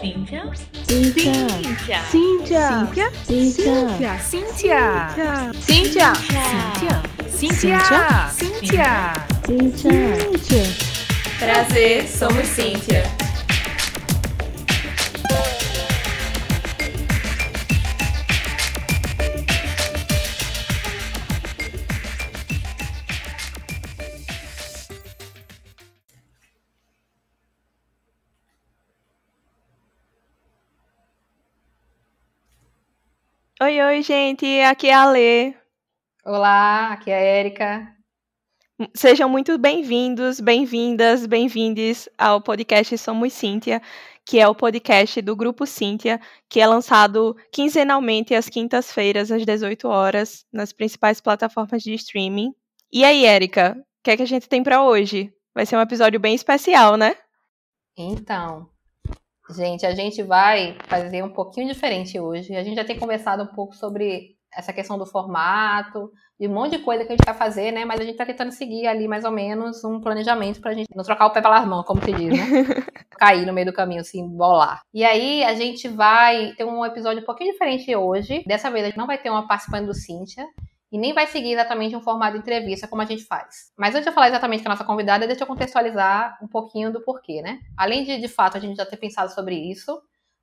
Cíntia. Cíntia. Cíntia. Cíntia. Cíntia. Cíntia. Cíntia. Cíntia. Cíntia. Cíntia. Cíntia. Prazer, somos Cíntia. Oi, oi, gente. Aqui é a Lê. Olá, aqui é a Érica. Sejam muito bem-vindos, bem-vindas, bem-vindes ao podcast Somos Cíntia, que é o podcast do Grupo Cíntia, que é lançado quinzenalmente às quintas-feiras, às 18 horas, nas principais plataformas de streaming. E aí, Érica, o que é que a gente tem para hoje? Vai ser um episódio bem especial, né? Então, gente, a gente vai fazer um pouquinho diferente hoje. A gente já tem conversado um pouco sobre essa questão do formato, de um monte de coisa que a gente vai fazer, né? Mas a gente tá tentando seguir ali mais ou menos um planejamento pra gente não trocar o pé pelas mãos, como se diz, né? Cair no meio do caminho, assim, bolar. E aí a gente vai ter um episódio um pouquinho diferente hoje. Dessa vez a gente não vai ter uma participante do Cíntia. E nem vai seguir exatamente um formato de entrevista como a gente faz. Mas antes de eu falar exatamente com a nossa convidada, deixa eu contextualizar um pouquinho do porquê, né? Além de, de fato, a gente já ter pensado sobre isso,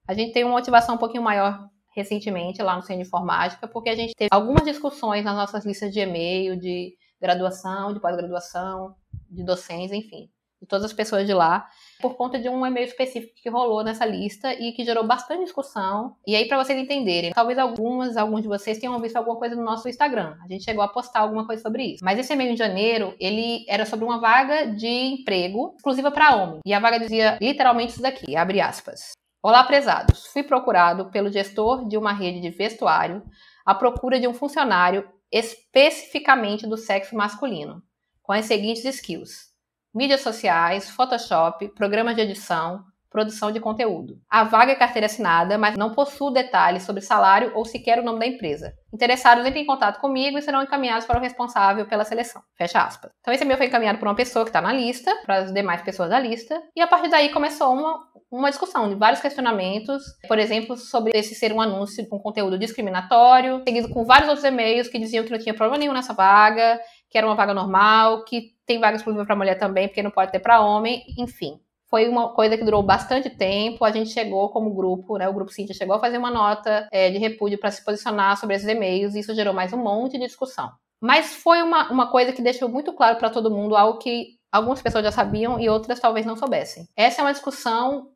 a gente tem uma motivação um pouquinho maior recentemente lá no Centro de Informática, porque a gente teve algumas discussões nas nossas listas de e-mail, de graduação, de pós-graduação, de docentes, enfim, de todas as pessoas de lá, por conta de um e-mail específico que rolou nessa lista e que gerou bastante discussão. E aí, para vocês entenderem, talvez algumas, alguns de vocês tenham visto alguma coisa no nosso Instagram. A gente chegou a postar alguma coisa sobre isso. Mas esse e-mail em janeiro, ele era sobre uma vaga de emprego exclusiva para homem. E a vaga dizia literalmente isso daqui, abre aspas. Olá, prezados. Fui procurado pelo gestor de uma rede de vestuário à procura de um funcionário especificamente do sexo masculino, com as seguintes skills: mídias sociais, Photoshop, programas de edição, produção de conteúdo. A vaga é carteira assinada, mas não possui detalhes sobre salário ou sequer o nome da empresa. Interessados entrem em contato comigo e serão encaminhados para o responsável pela seleção. Fecha aspas. Então esse e-mail foi encaminhado por uma pessoa que está na lista, para as demais pessoas da lista, e a partir daí começou uma, uma discussão de vários questionamentos, por exemplo, sobre esse ser um anúncio com conteúdo discriminatório, seguido com vários outros e-mails que diziam que não tinha problema nenhum nessa vaga, que era uma vaga normal, que tem vaga exclusiva para mulher também, porque não pode ter para homem, enfim foi uma coisa que durou bastante tempo. A gente chegou como grupo, né? O grupo Cintia chegou a fazer uma nota é, de repúdio para se posicionar sobre esses e-mails, e isso gerou mais um monte de discussão. Mas foi uma, uma coisa que deixou muito claro para todo mundo algo que algumas pessoas já sabiam e outras talvez não soubessem. Essa é uma discussão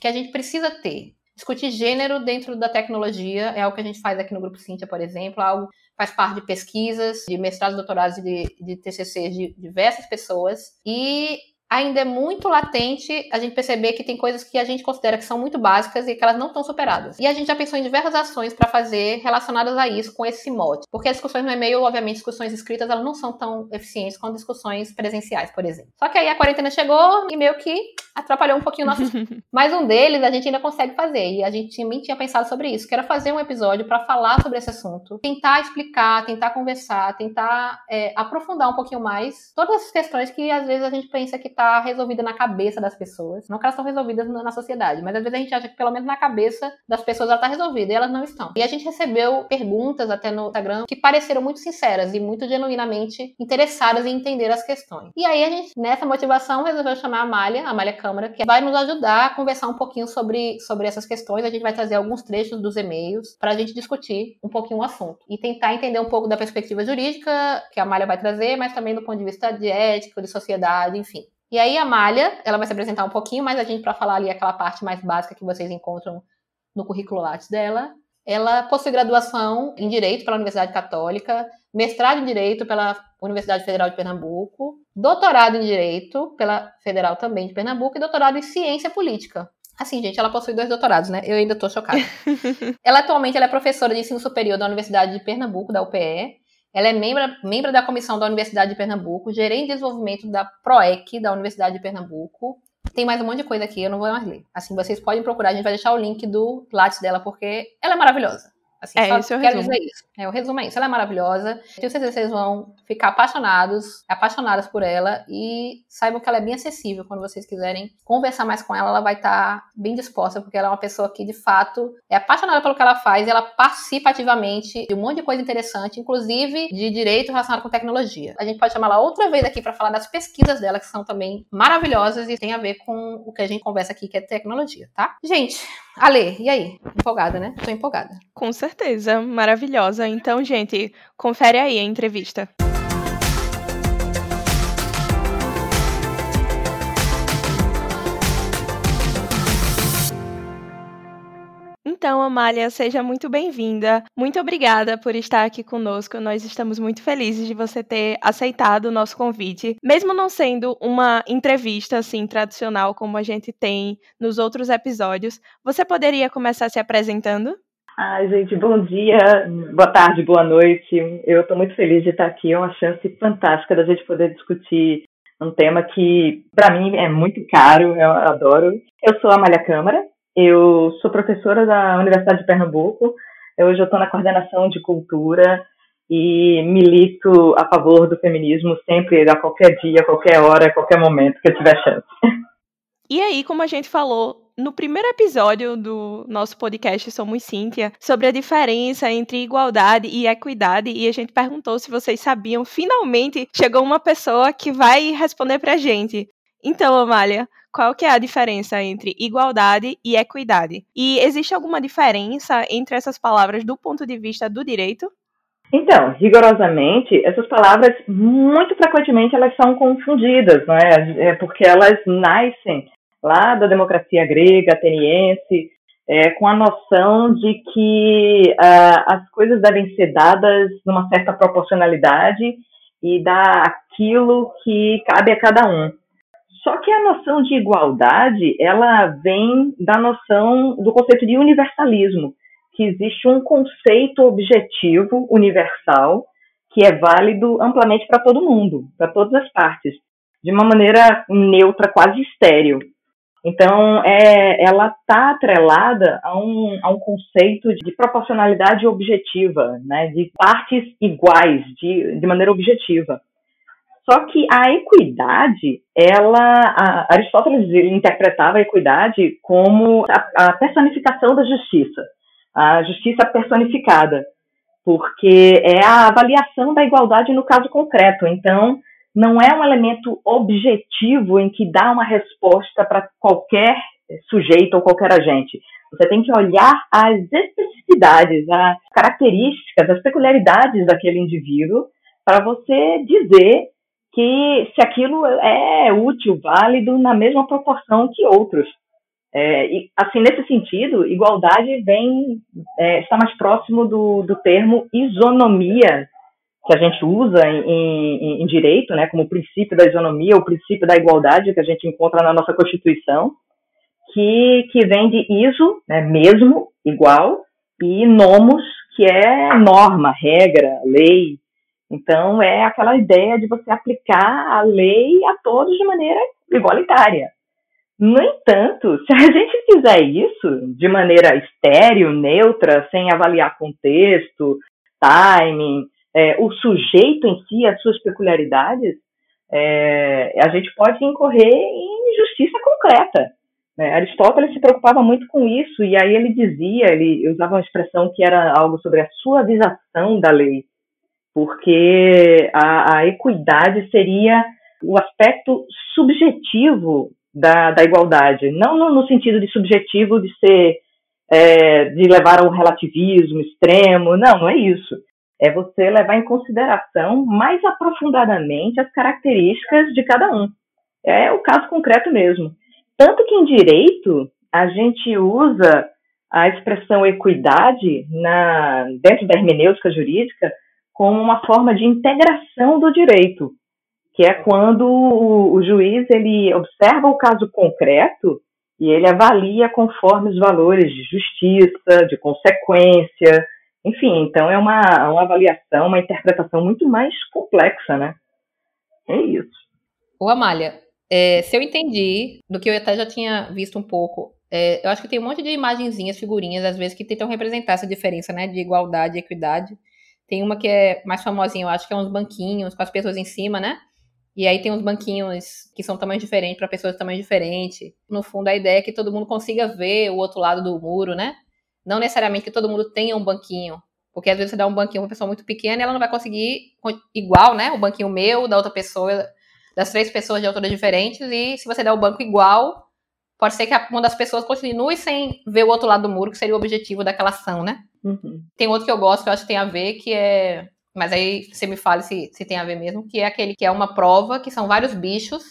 que a gente precisa ter. Discutir gênero dentro da tecnologia é algo que a gente faz aqui no Grupo Cintia, por exemplo, algo faz parte de pesquisas, de mestrados, doutorados, de, de TCCs de diversas pessoas. E ainda é muito latente a gente perceber que tem coisas que a gente considera que são muito básicas e que elas não estão superadas. E a gente já pensou em diversas ações para fazer relacionadas a isso com esse mote. Porque as discussões no e-mail, obviamente, discussões escritas, elas não são tão eficientes quanto discussões presenciais, por exemplo. Só que aí a quarentena chegou e meio que atrapalhou um pouquinho o nosso. Mas um deles a gente ainda consegue fazer. E a gente também tinha pensado sobre isso, que era fazer um episódio para falar sobre esse assunto, tentar explicar, tentar conversar, tentar é, aprofundar um pouquinho mais todas as questões que às vezes a gente pensa que está resolvida na cabeça das pessoas. Não que elas estão resolvidas na sociedade, mas às vezes a gente acha que pelo menos na cabeça das pessoas ela está resolvida e elas não estão. E a gente recebeu perguntas até no Instagram que pareceram muito sinceras e muito genuinamente interessadas em entender as questões. E aí a gente, nessa motivação, resolveu chamar a Amália, a Amália Câmara, que vai nos ajudar a conversar um pouquinho sobre, sobre essas questões. A gente vai trazer alguns trechos dos e-mails para a gente discutir um pouquinho o assunto e tentar entender um pouco da perspectiva jurídica que a Amália vai trazer, mas também do ponto de vista de ética, de sociedade, enfim. E aí a Malha, ela vai se apresentar um pouquinho, mas a gente para falar ali aquela parte mais básica que vocês encontram no currículo Lattes dela. Ela possui graduação em Direito pela Universidade Católica, mestrado em Direito pela Universidade Federal de Pernambuco, doutorado em Direito pela Federal também de Pernambuco e doutorado em Ciência Política. Assim, gente, ela possui dois doutorados, né? Eu ainda tô chocada. ela atualmente ela é professora de ensino superior da Universidade de Pernambuco, da UPE, ela é membro, membro da comissão da Universidade de Pernambuco, gerente de desenvolvimento da PROEC da Universidade de Pernambuco. Tem mais um monte de coisa aqui, eu não vou mais ler. Assim, vocês podem procurar, a gente vai deixar o link do Lattes dela, porque ela é maravilhosa. Assim, é, só esse é o quero resumo. dizer isso. É, o resumo é isso. Ela é maravilhosa. Tenho certeza que vocês vão ficar apaixonados, apaixonadas por ela e saibam que ela é bem acessível. Quando vocês quiserem conversar mais com ela, ela vai estar bem disposta, porque ela é uma pessoa que, de fato, é apaixonada pelo que ela faz e ela participa ativamente de um monte de coisa interessante, inclusive de direito relacionado com tecnologia. A gente pode chamar ela outra vez aqui para falar das pesquisas dela, que são também maravilhosas e tem a ver com o que a gente conversa aqui, que é tecnologia, tá? Gente, Ale, e aí? Empolgada, né? Tô empolgada. Com certeza, maravilhosa. Então, gente, confere aí a entrevista. Então, Amália, seja muito bem-vinda. Muito obrigada por estar aqui conosco. Nós estamos muito felizes de você ter aceitado o nosso convite, mesmo não sendo uma entrevista assim tradicional como a gente tem nos outros episódios. Você poderia começar se apresentando? Ai, gente, bom dia, boa tarde, boa noite. Eu estou muito feliz de estar aqui. É uma chance fantástica da gente poder discutir um tema que, para mim, é muito caro. Eu adoro. Eu sou a Amália Câmara. Eu sou professora da Universidade de Pernambuco. Hoje eu estou na coordenação de cultura e milito a favor do feminismo sempre, a qualquer dia, a qualquer hora, a qualquer momento que eu tiver chance. E aí, como a gente falou no primeiro episódio do nosso podcast Somos Cíntia, sobre a diferença entre igualdade e equidade, e a gente perguntou se vocês sabiam, finalmente chegou uma pessoa que vai responder pra gente. Então, Amália, qual que é a diferença entre igualdade e equidade? E existe alguma diferença entre essas palavras do ponto de vista do direito? Então, rigorosamente, essas palavras, muito frequentemente, elas são confundidas, não é? é porque elas nascem lá da democracia grega, ateniense, é, com a noção de que uh, as coisas devem ser dadas numa certa proporcionalidade e dar aquilo que cabe a cada um. Só que a noção de igualdade, ela vem da noção do conceito de universalismo, que existe um conceito objetivo universal que é válido amplamente para todo mundo, para todas as partes, de uma maneira neutra, quase estéril. Então, é, ela está atrelada a um, a um conceito de proporcionalidade objetiva, né, de partes iguais, de, de maneira objetiva. Só que a equidade, ela, a Aristóteles interpretava a equidade como a, a personificação da justiça, a justiça personificada, porque é a avaliação da igualdade no caso concreto. Então, não é um elemento objetivo em que dá uma resposta para qualquer sujeito ou qualquer agente. Você tem que olhar as especificidades, as características, as peculiaridades daquele indivíduo para você dizer que se aquilo é útil, válido na mesma proporção que outros. É, e, assim, nesse sentido, igualdade vem é, está mais próximo do, do termo isonomia que a gente usa em, em, em, direito, né, como princípio da isonomia, o princípio da igualdade que a gente encontra na nossa Constituição, que, que vem de iso, né, mesmo, igual, e nomos, que é norma, regra, lei. Então, é aquela ideia de você aplicar a lei a todos de maneira igualitária. No entanto, se a gente fizer isso de maneira estéreo, neutra, sem avaliar contexto, timing, é, o sujeito em si, as suas peculiaridades, é, a gente pode incorrer em justiça concreta. Né? Aristóteles se preocupava muito com isso, e aí ele dizia, ele usava uma expressão que era algo sobre a suavização da lei, porque a, a equidade seria o aspecto subjetivo da, da igualdade, não no, no, sentido de subjetivo de ser é, de levar a um relativismo extremo, não, não é isso é você levar em consideração mais aprofundadamente as características de cada um. É o caso concreto mesmo. Tanto que em direito a gente usa a expressão equidade na, dentro da hermenêutica jurídica como uma forma de integração do direito, que é quando o, o juiz ele observa o caso concreto e ele avalia conforme os valores de justiça, de consequência, enfim, então é uma, uma avaliação, uma interpretação muito mais complexa, né? É isso. Ô, Amália, é, se eu entendi, do que eu até já tinha visto um pouco É, eu acho que tem um monte de imagenzinhas, figurinhas, às vezes, que tentam representar essa diferença, né, de igualdade e equidade. Tem uma que é mais famosinha, eu acho que é uns banquinhos com as pessoas em cima, né? E aí tem uns banquinhos que são tamanhos diferentes para pessoas de tamanho diferente. No fundo, a ideia é que todo mundo consiga ver o outro lado do muro, né? Não necessariamente que todo mundo tenha um banquinho. Porque às vezes você dá um banquinho pra uma pessoa muito pequena e ela não vai conseguir igual, né? O banquinho meu, da outra pessoa, das três pessoas de alturas diferentes. E se você der o banco igual, pode ser que uma das pessoas continue sem ver o outro lado do muro, que seria o objetivo daquela ação, né? Uhum. Tem outro que eu gosto, que eu acho que tem a ver, que é. Mas aí você me fale se, se tem a ver mesmo, que é aquele que é uma prova, que são vários bichos.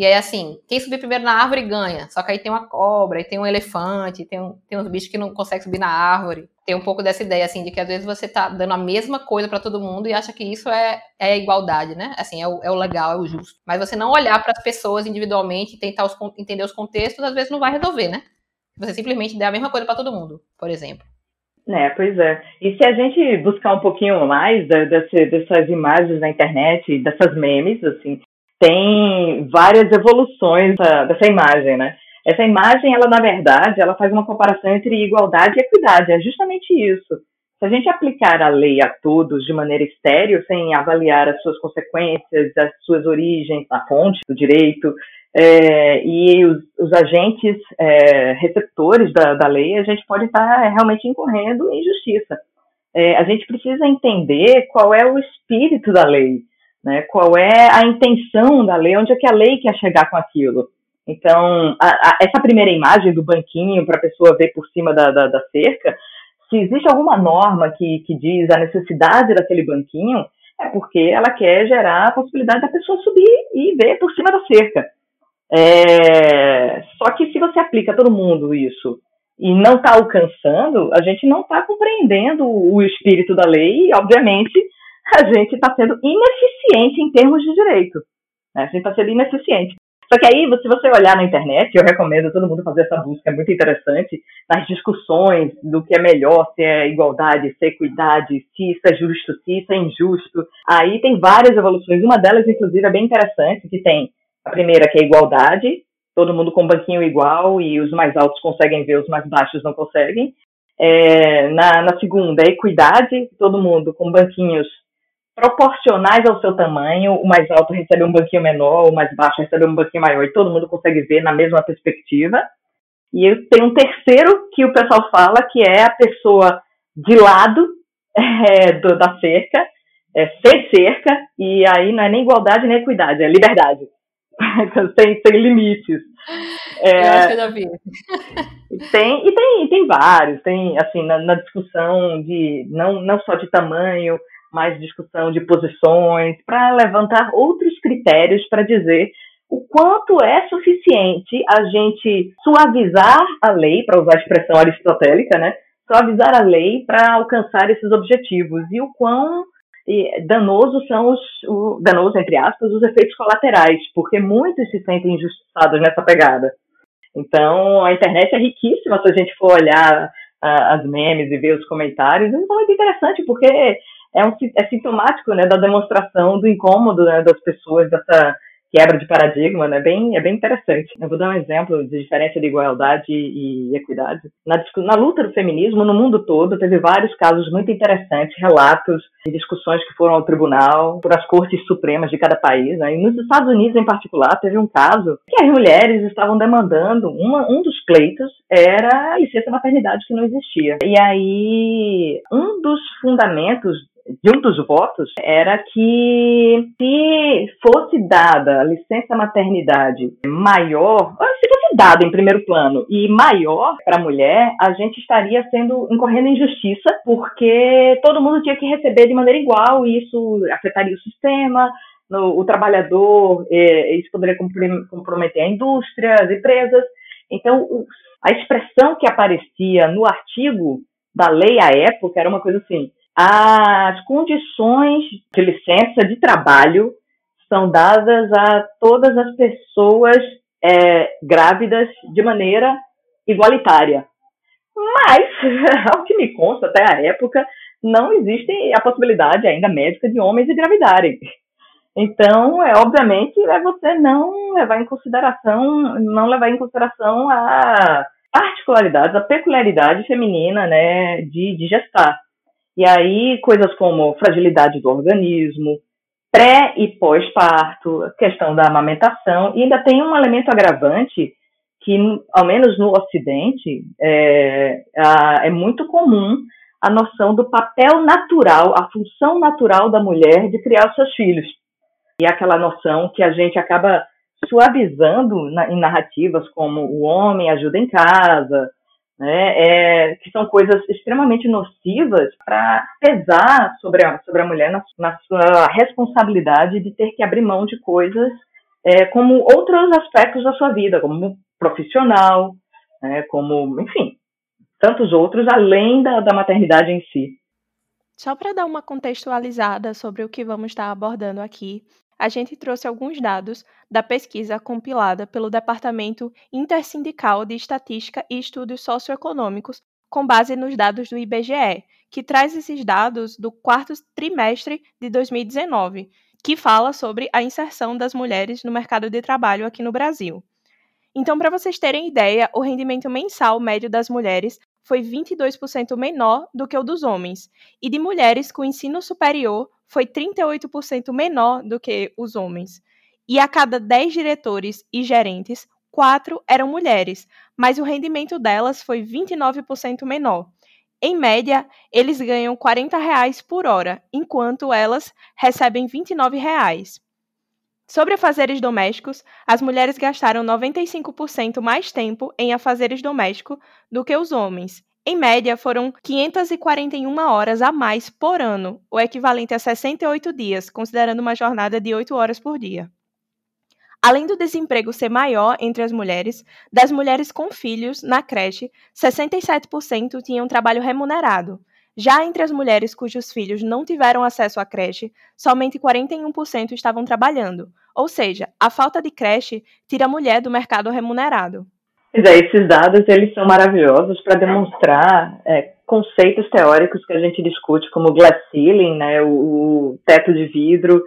E aí, assim, quem subir primeiro na árvore ganha. Só que aí tem uma cobra, aí tem um elefante, tem, um, tem uns bichos que não conseguem subir na árvore. Tem um pouco dessa ideia, assim, de que às vezes você tá dando a mesma coisa para todo mundo e acha que isso é, é igualdade, né? Assim, é o, é o legal, é o justo. Mas você não olhar para as pessoas individualmente, tentar os, entender os contextos, às vezes não vai resolver, né? Você simplesmente der a mesma coisa para todo mundo, por exemplo. É, pois é. E se a gente buscar um pouquinho mais desse, dessas imagens na internet, dessas memes, assim, tem várias evoluções dessa, dessa imagem, né? Essa imagem, ela na verdade, ela faz uma comparação entre igualdade e equidade. É justamente isso. Se a gente aplicar a lei a todos de maneira estéreo, sem avaliar as suas consequências, as suas origens, a fonte do direito, é, e os, os agentes é, receptores da, da lei, a gente pode estar realmente incorrendo em injustiça. É, a gente precisa entender qual é o espírito da lei, né, qual é a intenção da lei, onde é que a lei quer chegar com aquilo. Então, a, a, essa primeira imagem do banquinho para a pessoa ver por cima da, da, da, cerca, se existe alguma norma que, que diz a necessidade daquele banquinho, é porque ela quer gerar a possibilidade da pessoa subir e ver por cima da cerca. É, só que se você aplica a todo mundo isso e não está alcançando, a gente não está compreendendo o espírito da lei e, obviamente, a gente está sendo ineficiente em termos de direito. Né? A gente está sendo ineficiente. Só que aí, se você olhar na internet, eu recomendo todo mundo fazer essa busca, é muito interessante, nas discussões do que é melhor, se é igualdade, se é equidade, se isso é justo, se isso é injusto. Aí tem várias evoluções, uma delas, inclusive, é bem interessante, que tem a primeira, que é igualdade, todo mundo com banquinho igual e os mais altos conseguem ver, os mais baixos não conseguem. É, na, na segunda, é equidade, todo mundo com banquinhos proporcionais ao seu tamanho, o mais alto recebe um banquinho menor, o mais baixo recebe um banquinho maior, e todo mundo consegue ver na mesma perspectiva. E tem um terceiro que o pessoal fala, que é a pessoa de lado é, do, da cerca, é, sem cerca, e aí não é nem igualdade nem equidade, é liberdade. sem, sem limites. É, eu acho que eu já vi. Tem, e tem, tem vários, tem assim, na, na discussão de não, não só de tamanho, mais discussão de posições, para levantar outros critérios para dizer o quanto é suficiente a gente suavizar a lei, para usar a expressão aristotélica, né? Suavizar a lei para alcançar esses objetivos e o quão danosos são os, o, danoso, entre aspas, os efeitos colaterais, porque muitos se sentem injustiçados nessa pegada. Então, a internet é riquíssima se a gente for olhar uh, as memes e ver os comentários. Então, é interessante, porque é, um, é sintomático né, da demonstração do incômodo né, das pessoas, dessa quebra de paradigma, né? Bem, é bem interessante. Eu vou dar um exemplo de diferença de igualdade e equidade. Na, na luta do feminismo no mundo todo, teve vários casos muito interessantes, relatos de discussões que foram ao tribunal, por as cortes supremas de cada país. Né? E nos Estados Unidos, em particular, teve um caso que as mulheres estavam demandando, uma, um dos pleitos era a licença maternidade que não existia. E aí, um dos fundamentos de um dos votos era que se fosse dada a licença maternidade maior, se fosse dada em primeiro plano e maior para a mulher, a gente estaria sendo incorrendo em injustiça, porque todo mundo tinha que receber de maneira igual e isso afetaria o sistema, no, o trabalhador, eh, isso poderia comprometer a indústria, as empresas. Então, o, a expressão que aparecia no artigo da lei à época era uma coisa assim: as condições de licença de trabalho são dadas a todas as pessoas é, grávidas de maneira igualitária. Mas, ao que me consta, até a época, não existe a possibilidade ainda médica de homens engravidarem. Então, é obviamente é você não levar em consideração, não levar em consideração a particularidades, a peculiaridade feminina, né, de, de gestar. E aí, coisas como fragilidade do organismo, pré e pós-parto, questão da amamentação, e ainda tem um elemento agravante que, ao menos no Ocidente, é, é muito comum a noção do papel natural, a função natural da mulher de criar os seus filhos. E aquela noção que a gente acaba suavizando na, em narrativas como o homem ajuda em casa, né, é, que são coisas extremamente nocivas para pesar sobre a, sobre a mulher na, na, sua responsabilidade de ter que abrir mão de coisas é, como outros aspectos da sua vida, como profissional, né, como, enfim, tantos outros além da, da maternidade em si. Só para dar uma contextualizada sobre o que vamos estar abordando aqui, a gente trouxe alguns dados da pesquisa compilada pelo Departamento Intersindical de Estatística e Estudos Socioeconômicos, com base nos dados do IBGE, que traz esses dados do quarto trimestre de 2019, que fala sobre a inserção das mulheres no mercado de trabalho aqui no Brasil. Então, para vocês terem ideia, o rendimento mensal médio das mulheres foi 22% menor do que o dos homens, e de mulheres com ensino superior foi 38% menor do que os homens. E a cada 10 diretores e gerentes, 4 eram mulheres, mas o rendimento delas foi 29% menor. Em média, eles ganham 40 reais por hora, enquanto elas recebem 29 reais. Sobre afazeres domésticos, as mulheres gastaram 95% mais tempo em afazeres domésticos do que os homens. Em média, foram 541 horas a mais por ano, o equivalente a 68 dias, considerando uma jornada de 8 horas por dia. Além do desemprego ser maior entre as mulheres, das mulheres com filhos na creche, 67% tinham trabalho remunerado, já entre as mulheres cujos filhos não tiveram acesso à creche, somente 41% estavam trabalhando. Ou seja, a falta de creche tira a mulher do mercado remunerado. Pois é, esses dados eles são maravilhosos para demonstrar é, conceitos teóricos que a gente discute, como glass ceiling, né, o, o teto de vidro,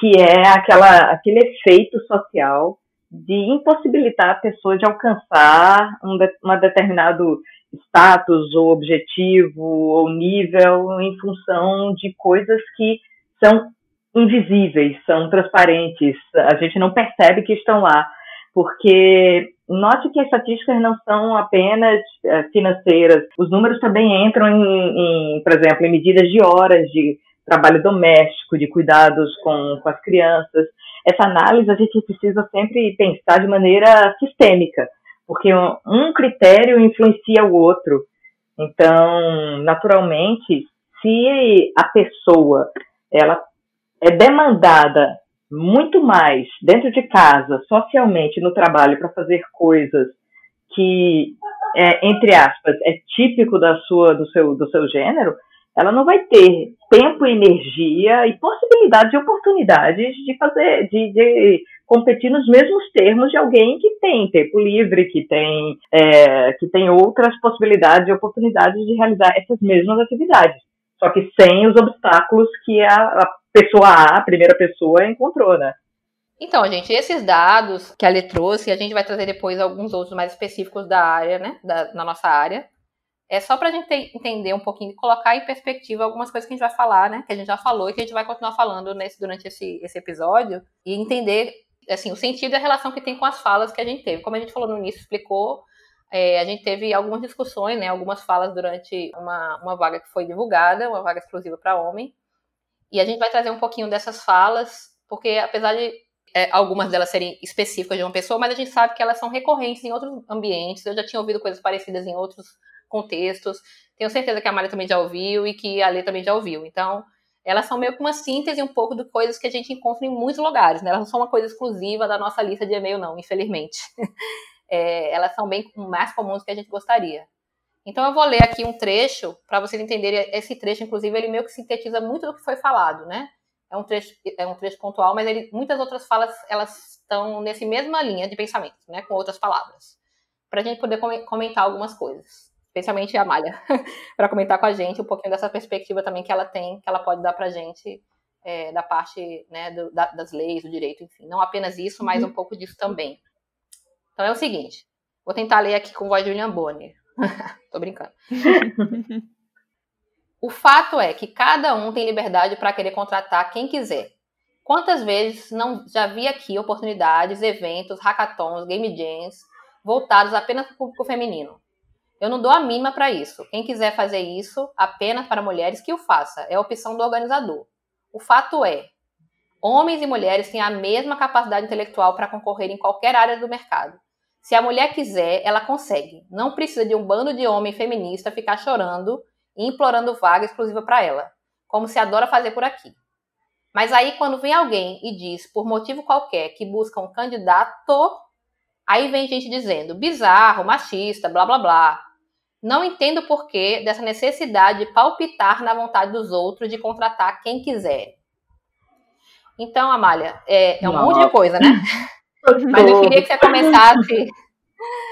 que é aquela, aquele efeito social de impossibilitar a pessoa de alcançar um, de, um determinado status ou objetivo ou nível em função de coisas que são invisíveis, são transparentes, a gente não percebe que estão lá, porque note que as estatísticas não são apenas eh, financeiras, os números também entram em, em, por exemplo, em medidas de horas de trabalho doméstico, de cuidados com, com as crianças. Essa análise a gente precisa sempre pensar de maneira sistêmica, porque um critério influencia o outro. Então, naturalmente, se a pessoa ela é demandada muito mais dentro de casa, socialmente, no trabalho, para fazer coisas que, é, entre aspas, é típico da sua, do, seu, do seu gênero, ela não vai ter tempo, energia e possibilidades e oportunidades de fazer, de, de competir nos mesmos termos de alguém que tem tempo livre, que tem, é, que tem outras possibilidades e oportunidades de realizar essas mesmas atividades. Só que sem os obstáculos que a, a pessoa A, a primeira pessoa, encontrou, né? Então, gente, esses dados que a Lê trouxe, a gente vai trazer depois alguns outros mais específicos da área, né? Da, na nossa área. É só para a gente entender um pouquinho e colocar em perspectiva algumas coisas que a gente vai falar, né? Que a gente já falou e que a gente vai continuar falando nesse, durante esse, esse episódio. E entender, assim, o sentido e a relação que tem com as falas que a gente teve. Como a gente falou no início, explicou, é, a gente teve algumas discussões, né? Algumas falas durante uma, uma vaga que foi divulgada, uma vaga exclusiva para homem. E a gente vai trazer um pouquinho dessas falas, porque apesar de é, algumas delas serem específicas de uma pessoa, mas a gente sabe que elas são recorrentes em outros ambientes. Eu já tinha ouvido coisas parecidas em outros contextos. Tenho certeza que a Maria também já ouviu e que a Lê também já ouviu. Então, elas são meio que uma síntese um pouco de coisas que a gente encontra em muitos lugares, né? Elas não são uma coisa exclusiva da nossa lista de e-mail, não, infelizmente. É, elas são bem mais comuns do que a gente gostaria. Então eu vou ler aqui um trecho para vocês entenderem esse trecho, inclusive ele meio que sintetiza muito do que foi falado, né? É um trecho, é um trecho pontual, mas ele, muitas outras falas elas estão nessa mesma linha de pensamento, né? Com outras palavras, para a gente poder comentar algumas coisas especialmente a Malha, para comentar com a gente um pouquinho dessa perspectiva também que ela tem, que ela pode dar para a gente é, da parte né, do, da, das leis, do direito, enfim. Não apenas isso, mas uhum. um pouco disso também. Então é o seguinte: Vou tentar ler aqui com voz de William Bonner. Tô brincando. o fato é que cada um tem liberdade para querer contratar quem quiser. Quantas vezes não já vi aqui oportunidades, eventos, hackathons, game jams voltados apenas para o público feminino? Eu não dou a mínima para isso. Quem quiser fazer isso apenas para mulheres, que o faça. É a opção do organizador. O fato é, homens e mulheres têm a mesma capacidade intelectual para concorrer em qualquer área do mercado. Se a mulher quiser, ela consegue. Não precisa de um bando de homem feminista ficar chorando e implorando vaga exclusiva para ela, como se adora fazer por aqui. Mas aí, quando vem alguém e diz, por motivo qualquer, que busca um candidato, aí vem gente dizendo bizarro, machista, blá blá blá. Não entendo o porquê dessa necessidade de palpitar na vontade dos outros de contratar quem quiser. Então, Amália, é, é um monte de coisa, né? Mas eu queria que você começasse.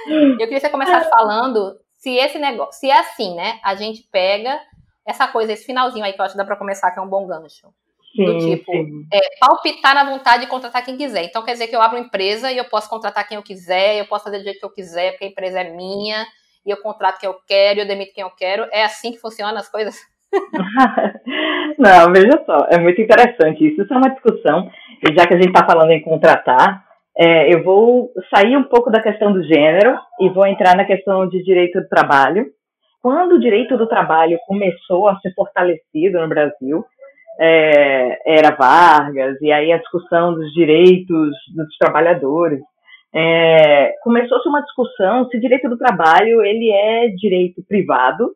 Eu queria que você começasse falando se esse negócio, se é assim, né? A gente pega essa coisa, esse finalzinho aí que eu acho que dá para começar, que é um bom gancho. Sim, do tipo, é, palpitar na vontade de contratar quem quiser. Então quer dizer que eu abro uma empresa e eu posso contratar quem eu quiser, eu posso fazer do jeito que eu quiser, porque a empresa é minha, e eu contrato quem eu quero, eu demito quem eu quero. É assim que funcionam as coisas? Não, veja só, é muito interessante isso. Isso é uma discussão, e já que a gente está falando em contratar, é, eu vou sair um pouco da questão do gênero e vou entrar na questão de direito do trabalho. Quando o direito do trabalho começou a ser fortalecido no Brasil, é, era Vargas, e aí a discussão dos direitos dos trabalhadores, é, começou-se uma discussão se direito do trabalho ele é direito privado,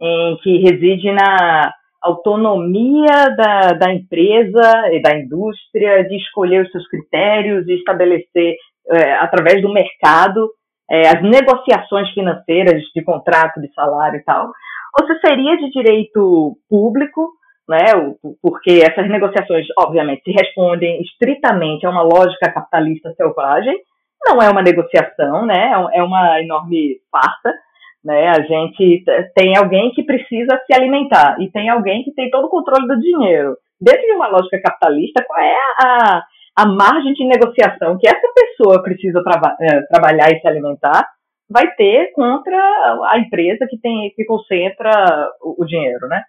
em que reside na autonomia da, da empresa e da indústria de escolher os seus critérios e estabelecer, é, através do mercado, é, as negociações financeiras de contrato, de salário e tal, ou se seria de direito público, né, porque essas negociações, obviamente, se respondem estritamente a uma lógica capitalista selvagem, não é uma negociação, né? É, é uma enorme farsa. Né? A gente tem alguém que precisa se alimentar e tem alguém que tem todo o controle do dinheiro. Dentro de uma lógica capitalista, qual é a, a margem de negociação que essa pessoa precisa traba é, trabalhar e se alimentar vai ter contra a empresa que tem que concentra o, o dinheiro, né?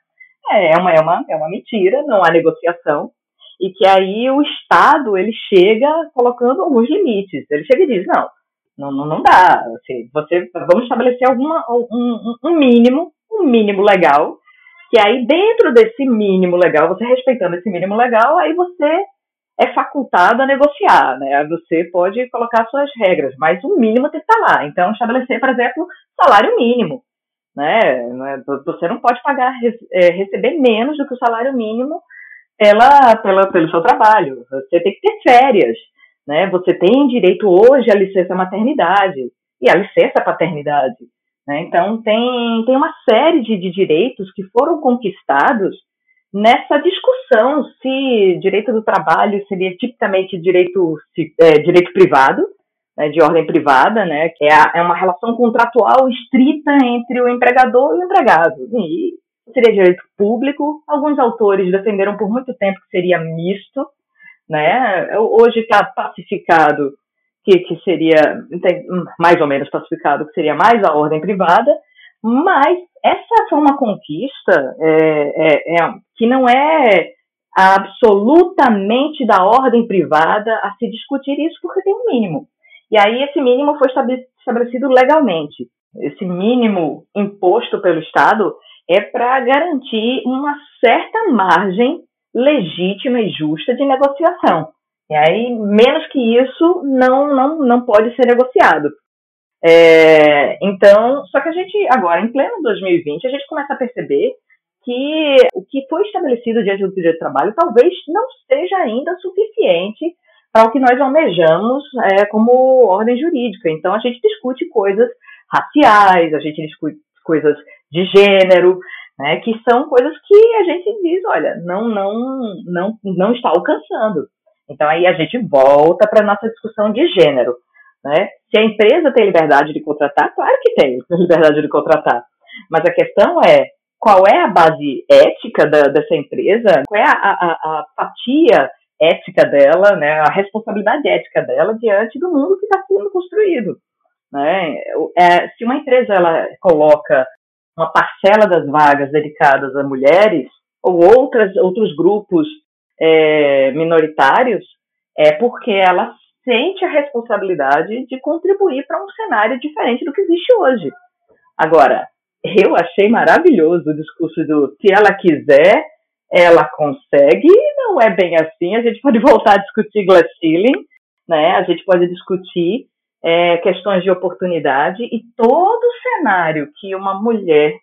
É, é uma, é, uma, é uma mentira, não há negociação e que aí o Estado ele chega colocando alguns limites. Ele chega e diz, não, não, não, dá. Assim, você, vamos estabelecer alguma, um, um mínimo, um mínimo legal, que aí dentro desse mínimo legal, você respeitando esse mínimo legal, aí você é facultado a negociar, né? Você pode colocar suas regras, mas o mínimo tem que estar lá. Então, estabelecer, por exemplo, salário mínimo, né? É, você não pode pagar, é, receber menos do que o salário mínimo pela, pela, pelo seu trabalho. Você tem que ter férias, né? Você tem direito hoje à licença maternidade e à licença paternidade. Né? Então, tem, tem uma série de, de direitos que foram conquistados nessa discussão se direito do trabalho seria tipicamente direito, é, direito privado, né, de ordem privada, né, que é, a, é, uma relação contratual estrita entre o empregador e o empregado. E seria direito público. Alguns autores defenderam por muito tempo que seria misto, né? Hoje está pacificado que, que seria mais ou menos pacificado que seria mais a ordem privada, mas essa foi uma conquista é, é, é, que não é absolutamente da ordem privada a se discutir isso porque tem um mínimo. E aí esse mínimo foi estabelecido legalmente. Esse mínimo imposto pelo Estado é para garantir uma certa margem legítima e justa de negociação. E aí, menos que isso, não, não, não pode ser negociado. É, então, só que a gente, agora, em pleno 2020, a gente começa a perceber que o que foi estabelecido diante do direito do trabalho talvez não seja ainda suficiente para o que nós almejamos é, como ordem jurídica. Então, a gente discute coisas raciais, a gente discute coisas de gênero, né, que são coisas que a gente diz, olha, não, não, não, não está alcançando. Então aí a gente volta para a nossa discussão de gênero. Né? Se a empresa tem liberdade de contratar, claro que tem liberdade de contratar. Mas a questão é qual é a base ética da, dessa empresa, qual é a, a, a fatia ética dela, né, a responsabilidade ética dela diante do mundo que está sendo construído. Né? É, se uma empresa ela coloca uma parcela das vagas dedicadas a mulheres ou outras, outros grupos é, minoritários, é porque ela sente a responsabilidade de contribuir para um cenário diferente do que existe hoje. Agora, eu achei maravilhoso o discurso do se ela quiser, ela consegue, não é bem assim. A gente pode voltar a discutir glass ceiling, né? A gente pode discutir é, questões de oportunidade e todo o cenário que uma mulher